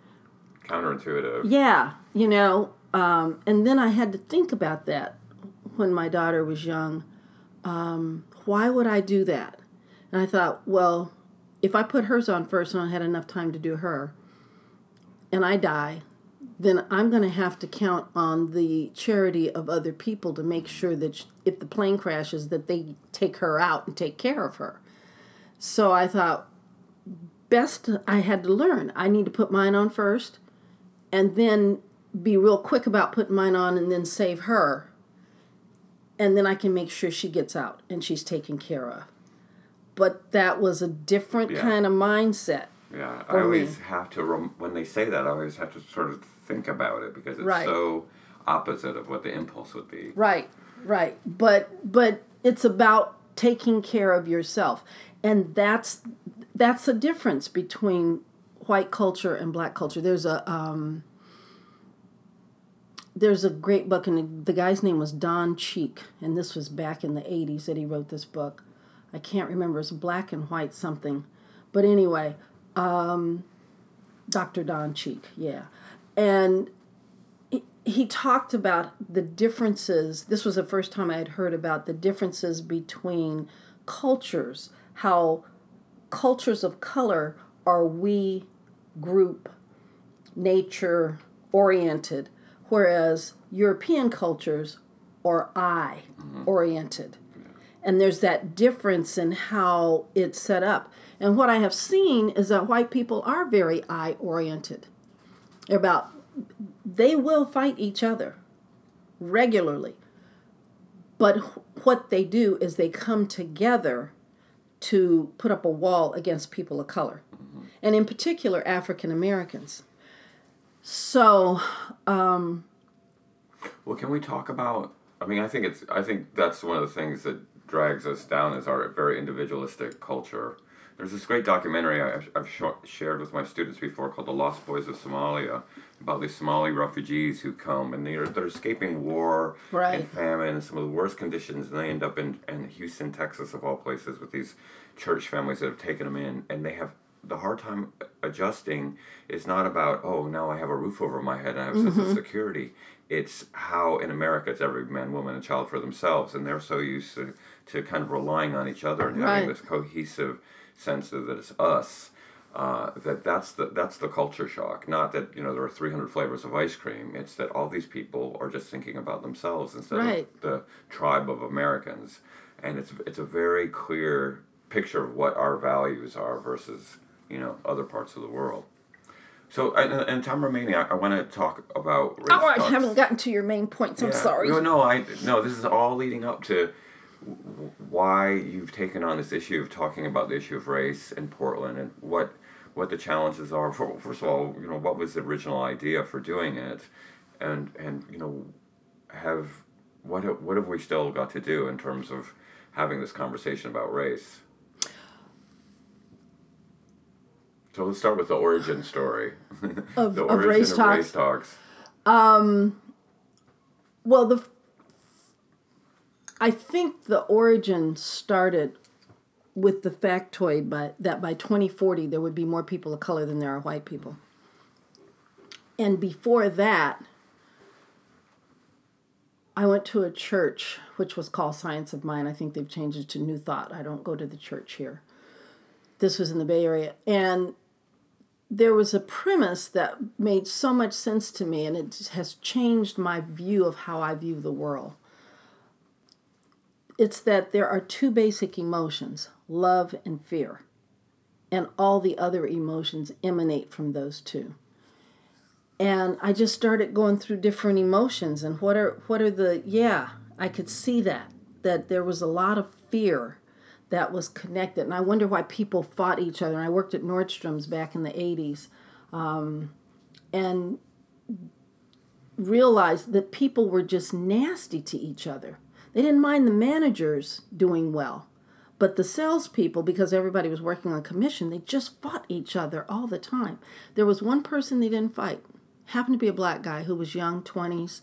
S3: Counterintuitive.
S4: yeah, you know, um, and then I had to think about that when my daughter was young. Um, why would I do that? And I thought, well, if I put hers on first and I had enough time to do her, and I die, then I'm going to have to count on the charity of other people to make sure that if the plane crashes, that they take her out and take care of her. So I thought, best I had to learn. I need to put mine on first, and then be real quick about putting mine on, and then save her. And then I can make sure she gets out and she's taken care of. But that was a different
S3: Yeah.
S4: kind of mindset.
S3: Yeah, I always
S4: me.
S3: have to rem- when they say that. I always have to sort of think about it because it's
S4: Right.
S3: so opposite of what the impulse would be.
S4: Right, right. But but it's about taking care of yourself. And that's that's a difference between white culture and black culture. There's a um there's a great book and the guy's name was Don Cheek and this was back in the 80s that he wrote this book. I can't remember it's black and white something. But anyway, um Dr. Don Cheek, yeah. And he talked about the differences. This was the first time I had heard about the differences between cultures, how cultures of color are we group nature oriented, whereas European cultures are I oriented. And there's that difference in how it's set up. And what I have seen is that white people are very eye oriented. They're about they will fight each other regularly. But what they do is they come together to put up a wall against people of color, mm-hmm. and in particular African Americans. So, um,
S3: Well, can we talk about? I mean, I think it's. I think that's one of the things that drags us down is our very individualistic culture. There's this great documentary I've, I've sh- shared with my students before called "The Lost Boys of Somalia," about these Somali refugees who come and they're they're escaping war
S4: Right.
S3: and famine and some of the worst conditions, and they end up in, in Houston, Texas, of all places, with these church families that have taken them in, and they have the hard time adjusting. Is not about oh now I have a roof over my head and I have a sense of mm-hmm. security. It's how in America it's every man, woman, and child for themselves, and they're so used to, to kind of relying on each other and having
S4: Right.
S3: this cohesive sense of that it's us. Uh, that that's the that's the culture shock. Not that you know there are 300 flavors of ice cream. It's that all these people are just thinking about themselves instead
S4: Right.
S3: of the tribe of Americans, and it's it's a very clear picture of what our values are versus you know other parts of the world. So and, and time remaining, I, I want to talk about.
S4: Oh, I haven't gotten to your main points. I'm
S3: Yeah.
S4: sorry.
S3: No, no, I no. This is all leading up to why you've taken on this issue of talking about the issue of race in Portland and what what the challenges are. For, first of all, you know, what was the original idea for doing it, and and you know, have what have, what have we still got to do in terms of having this conversation about race? So let's start with the origin story.
S4: Of- (laughs)
S3: the
S4: of race
S3: of
S4: talks.
S3: race talks.
S4: Um, well, the I think the origin started with the factoid by, that by 2040 there would be more people of color than there are white people. And before that, I went to a church which was called Science of Mind. I think they've changed it to New Thought. I don't go to the church here. This was in the Bay Area. And there was a premise that made so much sense to me, and it has changed my view of how I view the world. It's that there are two basic emotions love and fear, and all the other emotions emanate from those two. And I just started going through different emotions and what are what are the yeah, I could see that that there was a lot of fear that was connected. And I wonder why people fought each other. And I worked at Nordstrom's back in the 80s um, and realized that people were just nasty to each other. They didn't mind the managers doing well. But the salespeople, because everybody was working on commission, they just fought each other all the time. There was one person they didn't fight. Happened to be a black guy who was young, 20s,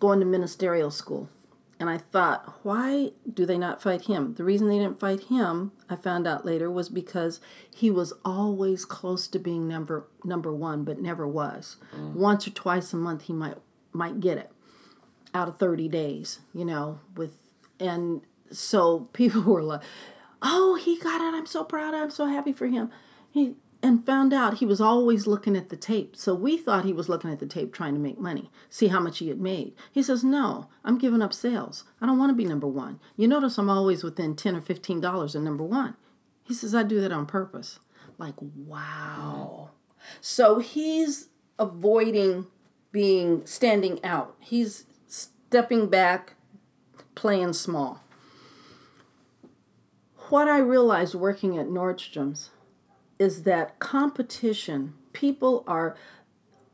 S4: going to ministerial school. And I thought, why do they not fight him? The reason they didn't fight him, I found out later, was because he was always close to being number number one, but never was. Mm. Once or twice a month, he might might get it out of thirty days, you know. With and so (laughs) people were like, "Oh, he got it! I'm so proud! I'm so happy for him." He and found out he was always looking at the tape. So we thought he was looking at the tape trying to make money, see how much he had made. He says, No, I'm giving up sales. I don't want to be number one. You notice I'm always within 10 or $15 of number one. He says, I do that on purpose. Like, wow. So he's avoiding being standing out, he's stepping back, playing small. What I realized working at Nordstrom's is that competition, people are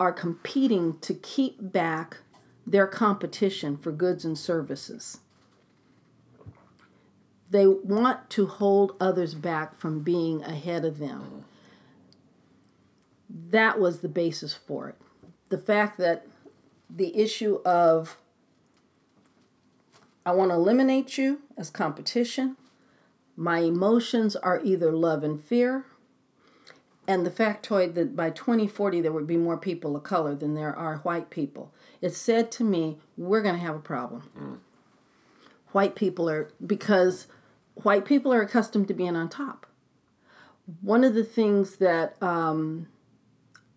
S4: are competing to keep back their competition for goods and services. They want to hold others back from being ahead of them. That was the basis for it. The fact that the issue of I want to eliminate you as competition. My emotions are either love and fear, and the factoid that by 2040 there would be more people of color than there are white people. It said to me, we're going to have a problem. White people are, because white people are accustomed to being on top. One of the things that um,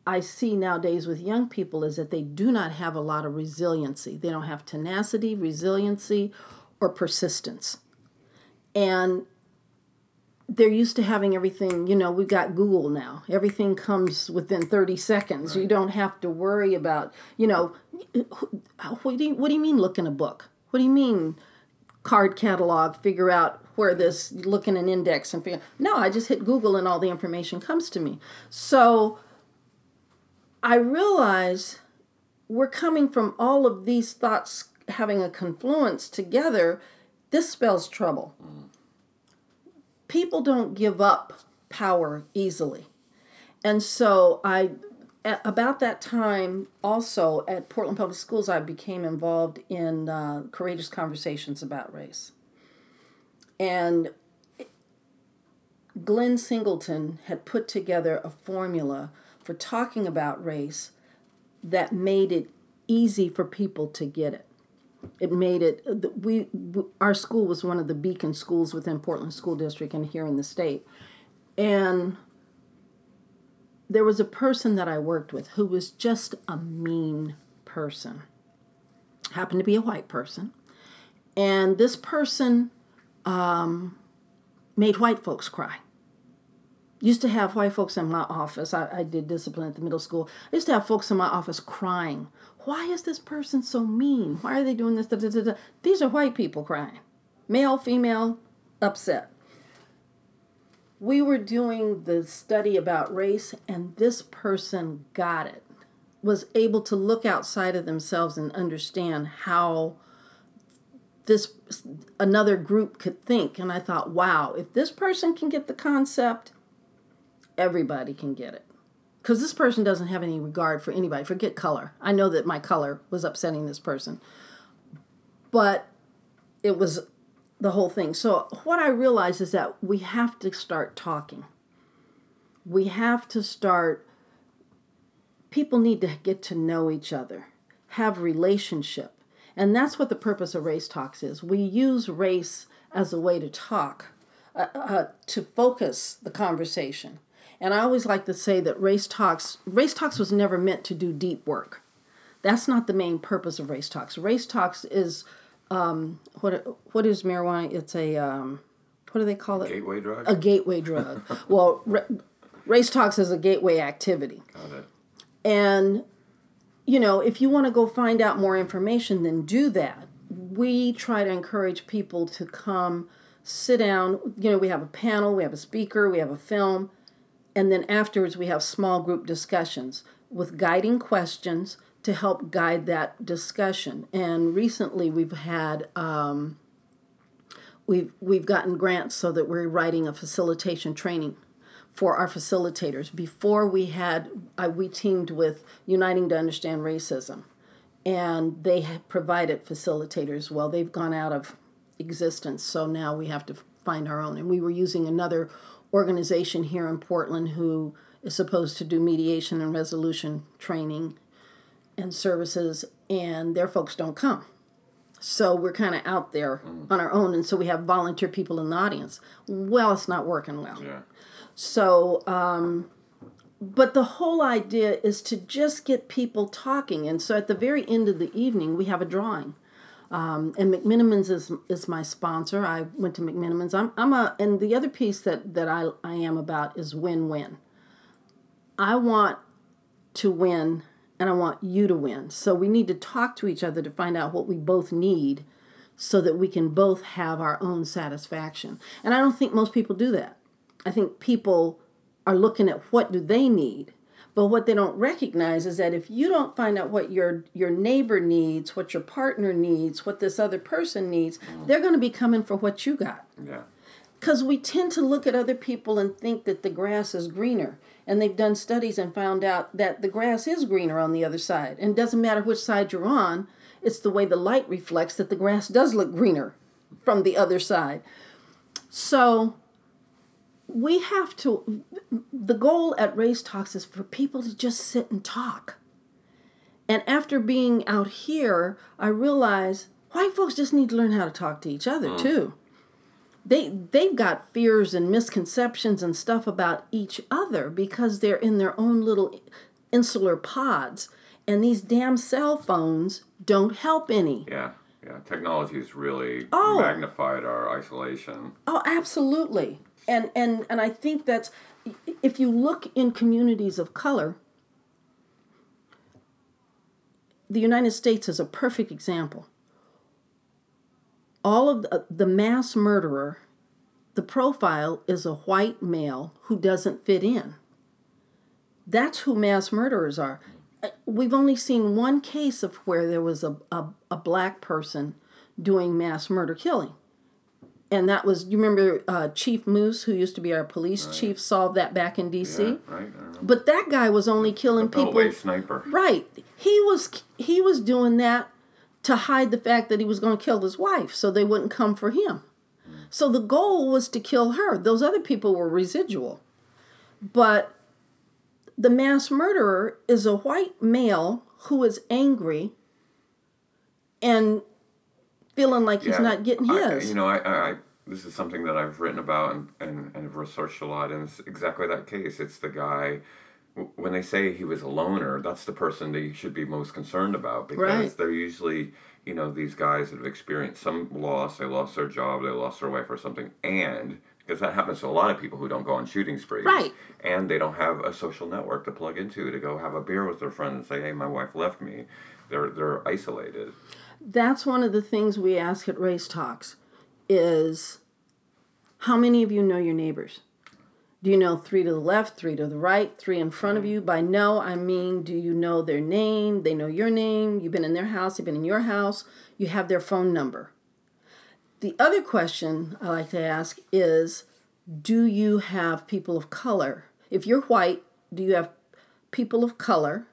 S4: I see nowadays with young people is that they do not have a lot of resiliency. They don't have tenacity, resiliency, or persistence. And they're used to having everything, you know, we've got Google now. Everything comes within 30 seconds. You don't have to worry about, you know, what do you, what do you mean look in a book? What do you mean card catalog, figure out where this, look in an index and figure, no, I just hit Google and all the information comes to me. So I realize we're coming from all of these thoughts having a confluence together. This spells trouble people don't give up power easily. And so I at about that time also at Portland Public Schools I became involved in uh, courageous conversations about race. And Glenn Singleton had put together a formula for talking about race that made it easy for people to get it. It made it we our school was one of the beacon schools within portland school district and here in the state. And there was a person that i worked with who was just a mean person. Happened to be a white person. And this person um, made white folks cry used to have white folks in my office I, I did discipline at the middle school i used to have folks in my office crying why is this person so mean? Why are they doing this? Da, da, da, These are white people crying. Male, female, upset. We were doing the study about race, and this person got it, was able to look outside of themselves and understand how this another group could think. And I thought, wow, if this person can get the concept, everybody can get it because this person doesn't have any regard for anybody. Forget color. I know that my color was upsetting this person, but it was the whole thing. So, what I realize is that we have to start talking. We have to start, people need to get to know each other, have relationship. And that's what the purpose of Race Talks is. We use race as a way to talk, uh, uh, to focus the conversation and I always like to say that Race Talks, Race Talks was never meant to do deep work. That's not the main purpose of Race Talks. Race Talks is um, what what is marijuana? It's a um, what do they call it?
S3: Gateway drug.
S4: A gateway drug. well, Race Talks is a gateway activity.
S3: Got it.
S4: And you know, if you want to go find out more information, then do that. We try to encourage people to come sit down. You know, we have a panel, we have a speaker, we have a film and then afterwards, we have small group discussions with guiding questions to help guide that discussion. And recently, we've had um, we've we've gotten grants so that we're writing a facilitation training for our facilitators. Before we had uh, we teamed with Uniting to Understand Racism, and they provided facilitators. Well, they've gone out of existence, so now we have to find our own. And we were using another organization here in Portland who is supposed to do mediation and resolution training and services, and their folks don't come. So we're kind of out there mm. on our own, and so we have volunteer people in the audience. Well, it's not working well.
S3: Yeah.
S4: So um, but the whole idea is to just get people talking. And so at the very end of the evening, we have a drawing. Um, and McMenamins is is my sponsor. I went to McMenamins. I'm I'm a and the other piece that that I I am about is win win. I want to win and I want you to win. So we need to talk to each other to find out what we both need so that we can both have our own satisfaction. And I don't think most people do that. I think people are looking at what do they need. But what they don't recognize is that if you don't find out what your your neighbor needs, what your partner needs, what this other person needs, mm. they're going to be coming for what you got.
S3: Yeah.
S4: because we tend to look at other people and think that the grass is greener. And they've done studies and found out that the grass is greener on the other side. And it doesn't matter which side you're on it's the way the light reflects that the grass does look greener from the other side. So we have to the goal at race talks is for people to just sit and talk and after being out here i realize white folks just need to learn how to talk to each other mm. too they they've got fears and misconceptions and stuff about each other because they're in their own little insular pods and these damn cell phones don't help any
S3: Yeah. Yeah. Technology has really
S4: Oh.
S3: magnified our isolation.
S4: oh absolutely and and and i think that's if you look in communities of color the united states is a perfect example. All of the, the mass murderer the profile is a white male who doesn't fit in. That's who mass murderers are. Uh, we've only seen one case of where there was a, a, a black person doing mass murder killing and that was you remember uh, chief moose who used to be our police chief solved that back in dc
S3: Yeah, right?
S4: But that guy was only killing people
S3: sniper.
S4: Right. He was he was doing that to hide the fact that he was going to kill his wife so they wouldn't come for him. So the goal was to kill her. Those other people were residual. But the mass murderer is a white male who is angry and feeling like he's
S3: Yeah.
S4: not getting
S3: I-
S4: his.
S3: you know, I, I, I this is something that I've written about and, and, and have researched a lot, and it's exactly that case. It's the guy. When they say he was a loner, that's the person that you should be most concerned about because
S4: Right.
S3: they're usually, you know, these guys that have experienced some loss. They lost their job, they lost their wife or something, and because that happens to a lot of people who don't go on shooting sprees,
S4: Right.
S3: And they don't have a social network to plug into to go have a beer with their friend and say, "Hey, my wife left me." They're they're isolated.
S4: That's one of the things we ask at race talks is how many of you know your neighbors? Do you know three to the left three to the right three in front of you? By know i mean do you know their name? They know your name. You've been in their house. They've been in your house. You have their phone number. The other question i like to ask is do you have people of color? If you're white do you have people of color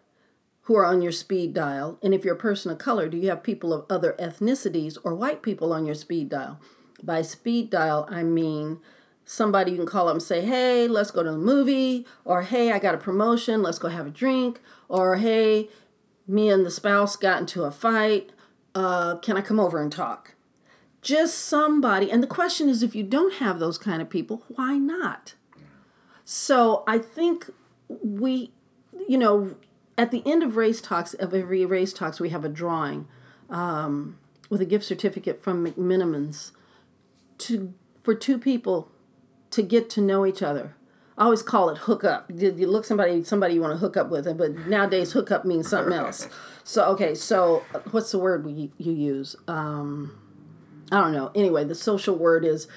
S4: who are on your speed dial? And if you're a person of color, do you have people of other ethnicities or white people on your speed dial? By speed dial, I mean somebody you can call up and say, hey, let's go to the movie, or hey, I got a promotion, let's go have a drink, or hey, me and the spouse got into a fight, uh, can I come over and talk? Just somebody, and the question is if you don't have those kind of people, why not? So I think we, you know, at the end of race talks, of every race talks, we have a drawing um, with a gift certificate from McMenamins to for two people to get to know each other. I always call it hook up. You look somebody somebody you want to hook up with, but nowadays hook up means something else. So okay, so what's the word we, you use? Um, I don't know. Anyway, the social word is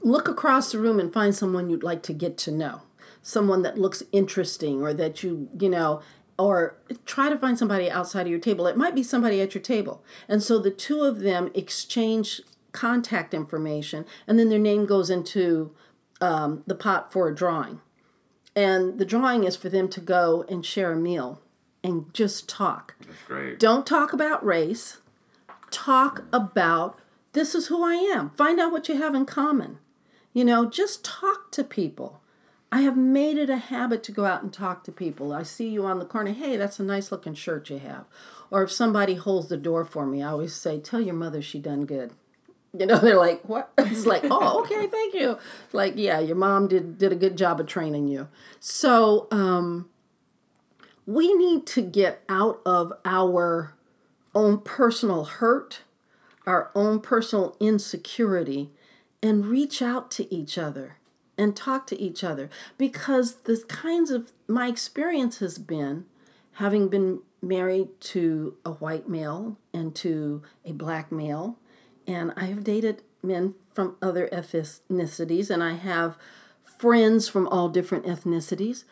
S4: look across the room and find someone you'd like to get to know. Someone that looks interesting or that you, you know, or try to find somebody outside of your table. It might be somebody at your table. And so the two of them exchange contact information and then their name goes into um, the pot for a drawing. And the drawing is for them to go and share a meal and just talk.
S3: That's great.
S4: Don't talk about race. Talk about this is who I am. Find out what you have in common. You know, just talk to people. I have made it a habit to go out and talk to people. I see you on the corner. Hey, that's a nice looking shirt you have. Or if somebody holds the door for me, I always say, Tell your mother she done good. You know, (laughs) they're like, What? (laughs) It's like, Oh, okay, thank you. Like, yeah, your mom did did a good job of training you. So, um, we need to get out of our own personal hurt, our own personal insecurity, and reach out to each other and talk to each other. Because the kinds of my experience has been having been married to a white male and to a black male and I have dated men from other ethnicities and I have friends from all different ethnicities.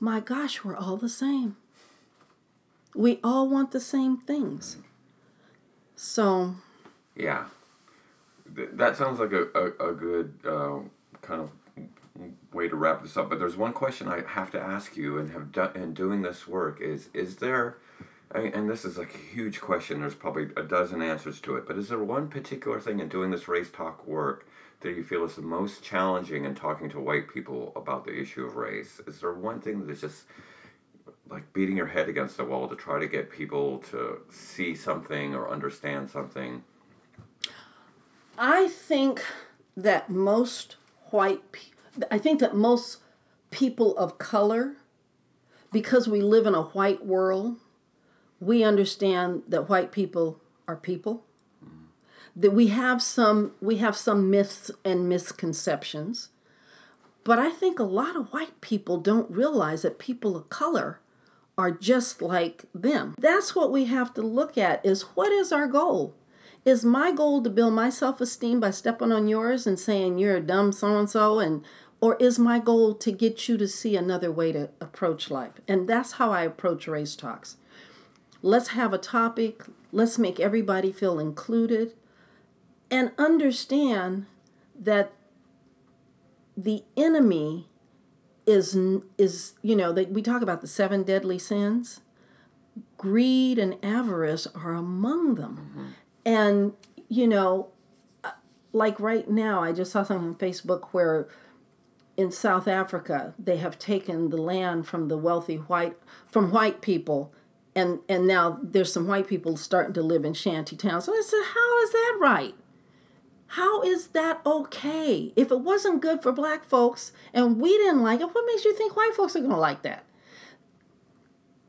S4: My gosh we're all the same. We all want the same things. So
S6: Yeah, that sounds like a a, a good uh, kind of way to wrap this up. But there's one question I have to ask you, and have done in doing this work is is there. And this is like a huge question. There's probably a dozen answers to it, but is there one particular thing in doing this race talk work that you feel is the most challenging in talking to white people about the issue of race? Is there one thing that's just like beating your head against the wall to try to get people to see something or understand something?
S4: I think that most white, pe- I think that most people of color, because we live in a white world, we understand that white people are people. That we have some, we have some myths and misconceptions, but I think a lot of white people don't realize that people of color are just like them. That's what we have to look at is what is our goal? Is my goal to build my self-esteem by stepping on yours and saying you're a dumb so and so and or is my goal to get you to see another way to approach life? And that's how I approach race talks. Let's have a topic, let's make everybody feel included and understand that the enemy is is you know that we talk about the seven deadly sins greed and avarice are among them and you know uh, like right now i just saw something on facebook where in south africa they have taken the land from the wealthy white from white people and and now there's some white people starting to live in shanty towns so i said how is that right how is that okay? If it wasn't good for black folks and we didn't like it, what makes you think white folks are going to like that?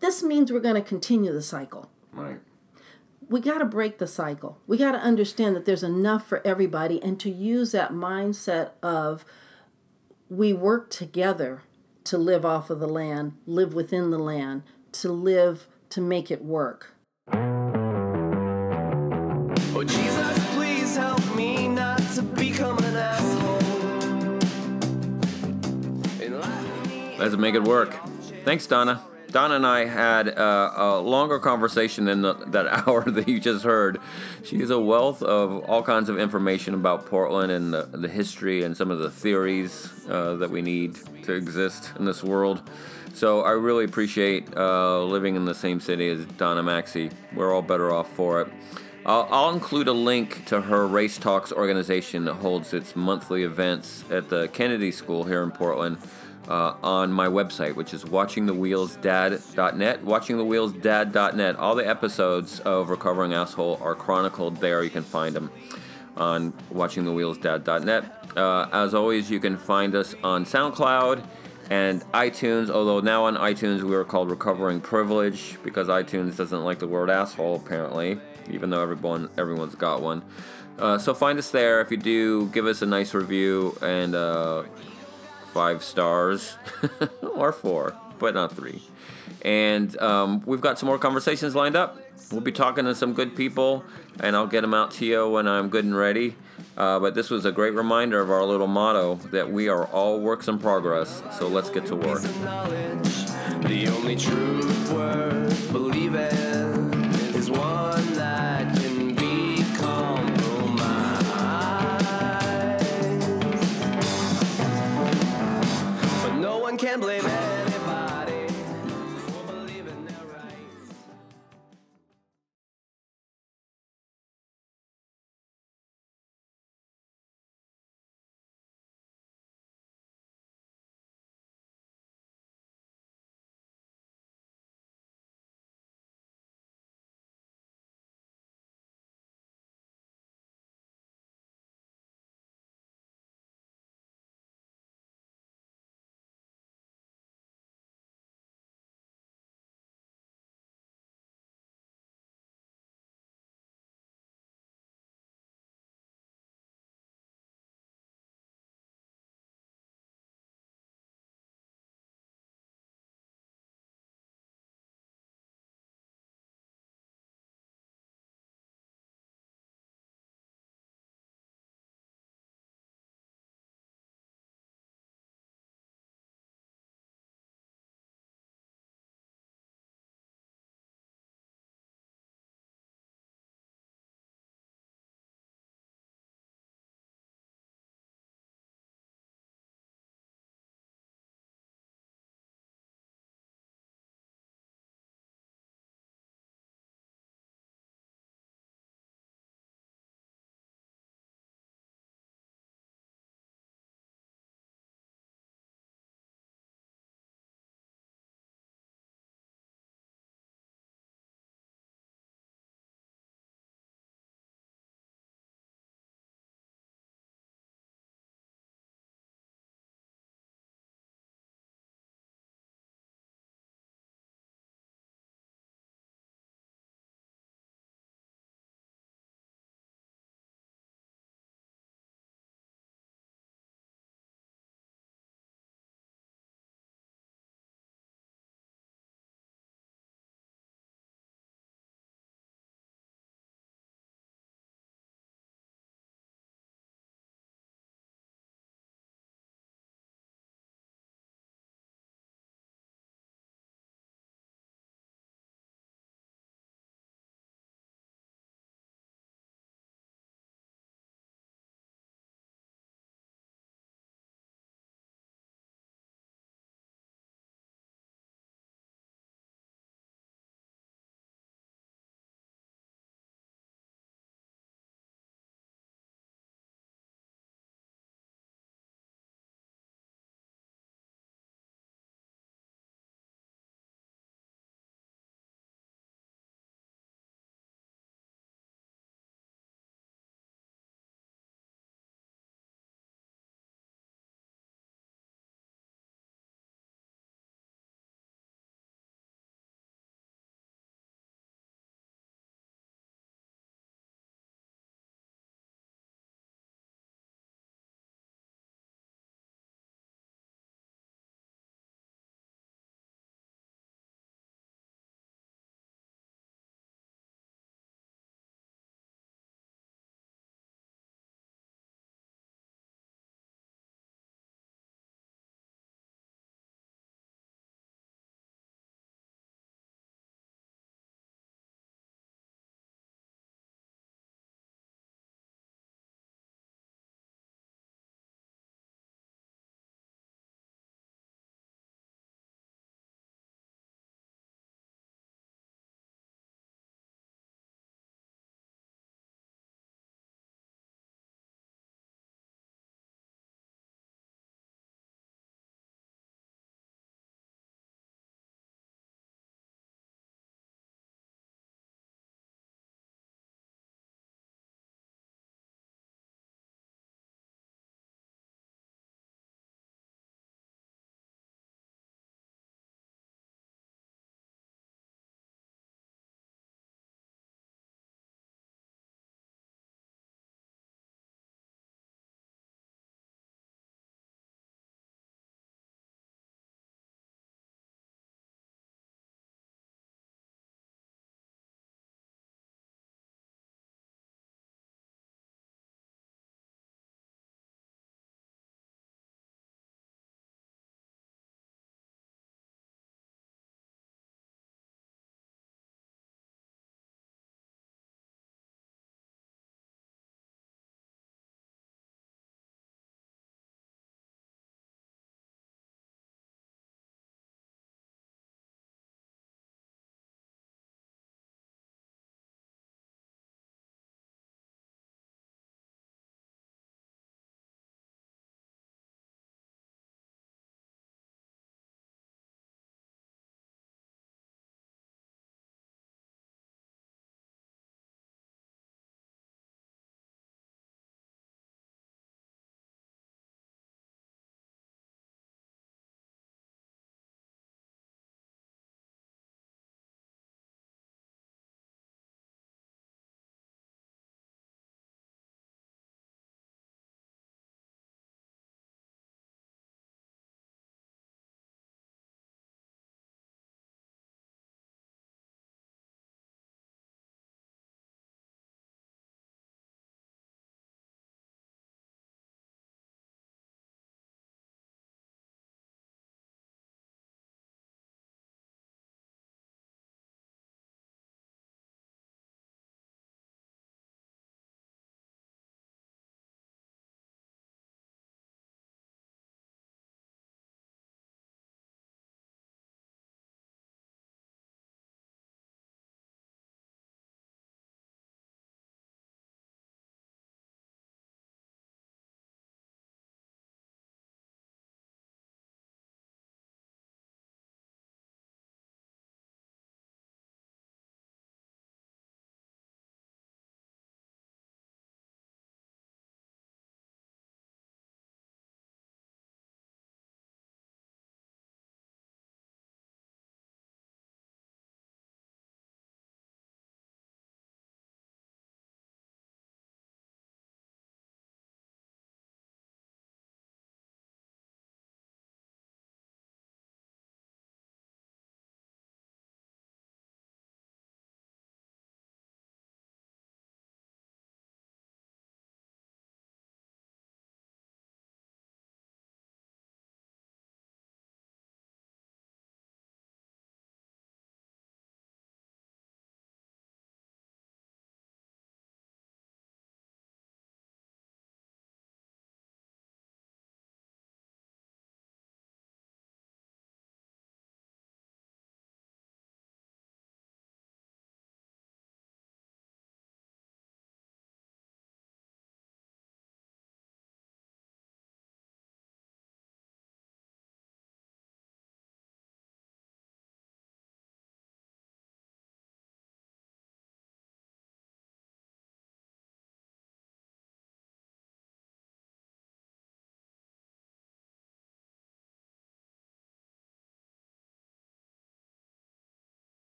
S4: This means we're going to continue the cycle.
S6: Right.
S4: We got to break the cycle. We got to understand that there's enough for everybody and to use that mindset of we work together to live off of the land, live within the land, to live to make it work.
S2: Oh, Jesus, please help me not to become an asshole. Enlighten me.
S3: Let's make it work. Thanks, Donna. Donna and I had uh, a longer conversation than the, that (laughs) hour that you just heard. She's a wealth of all kinds of information about Portland and the, the history and some of the theories uh, that we need to exist in this world. So I really appreciate uh, living in the same city as Donna Maxey. We're all better off for it. I'll, I'll include a link to her Race Talks organization that holds its monthly events at the Kennedy School here in Portland uh, on my website, which is watchingthewheelsdad.net. Watchingthewheelsdad.net. All the episodes of Recovering Asshole are chronicled there. You can find them on watchingthewheelsdad.net. Uh, as always, you can find us on SoundCloud and iTunes. Although now on iTunes we are called Recovering Privilege because iTunes doesn't like the word asshole apparently, even though everyone everyone's got one. Uh, so find us there. If you do, give us a nice review and uh, five stars (laughs) or four, but not three. And um, we've got some more conversations lined up. We'll be talking to some good people, and I'll get them out to you when I'm good and ready. Uh, but this was a great reminder of our little motto that we are all works in progress. So let's get to work.
S2: can't blame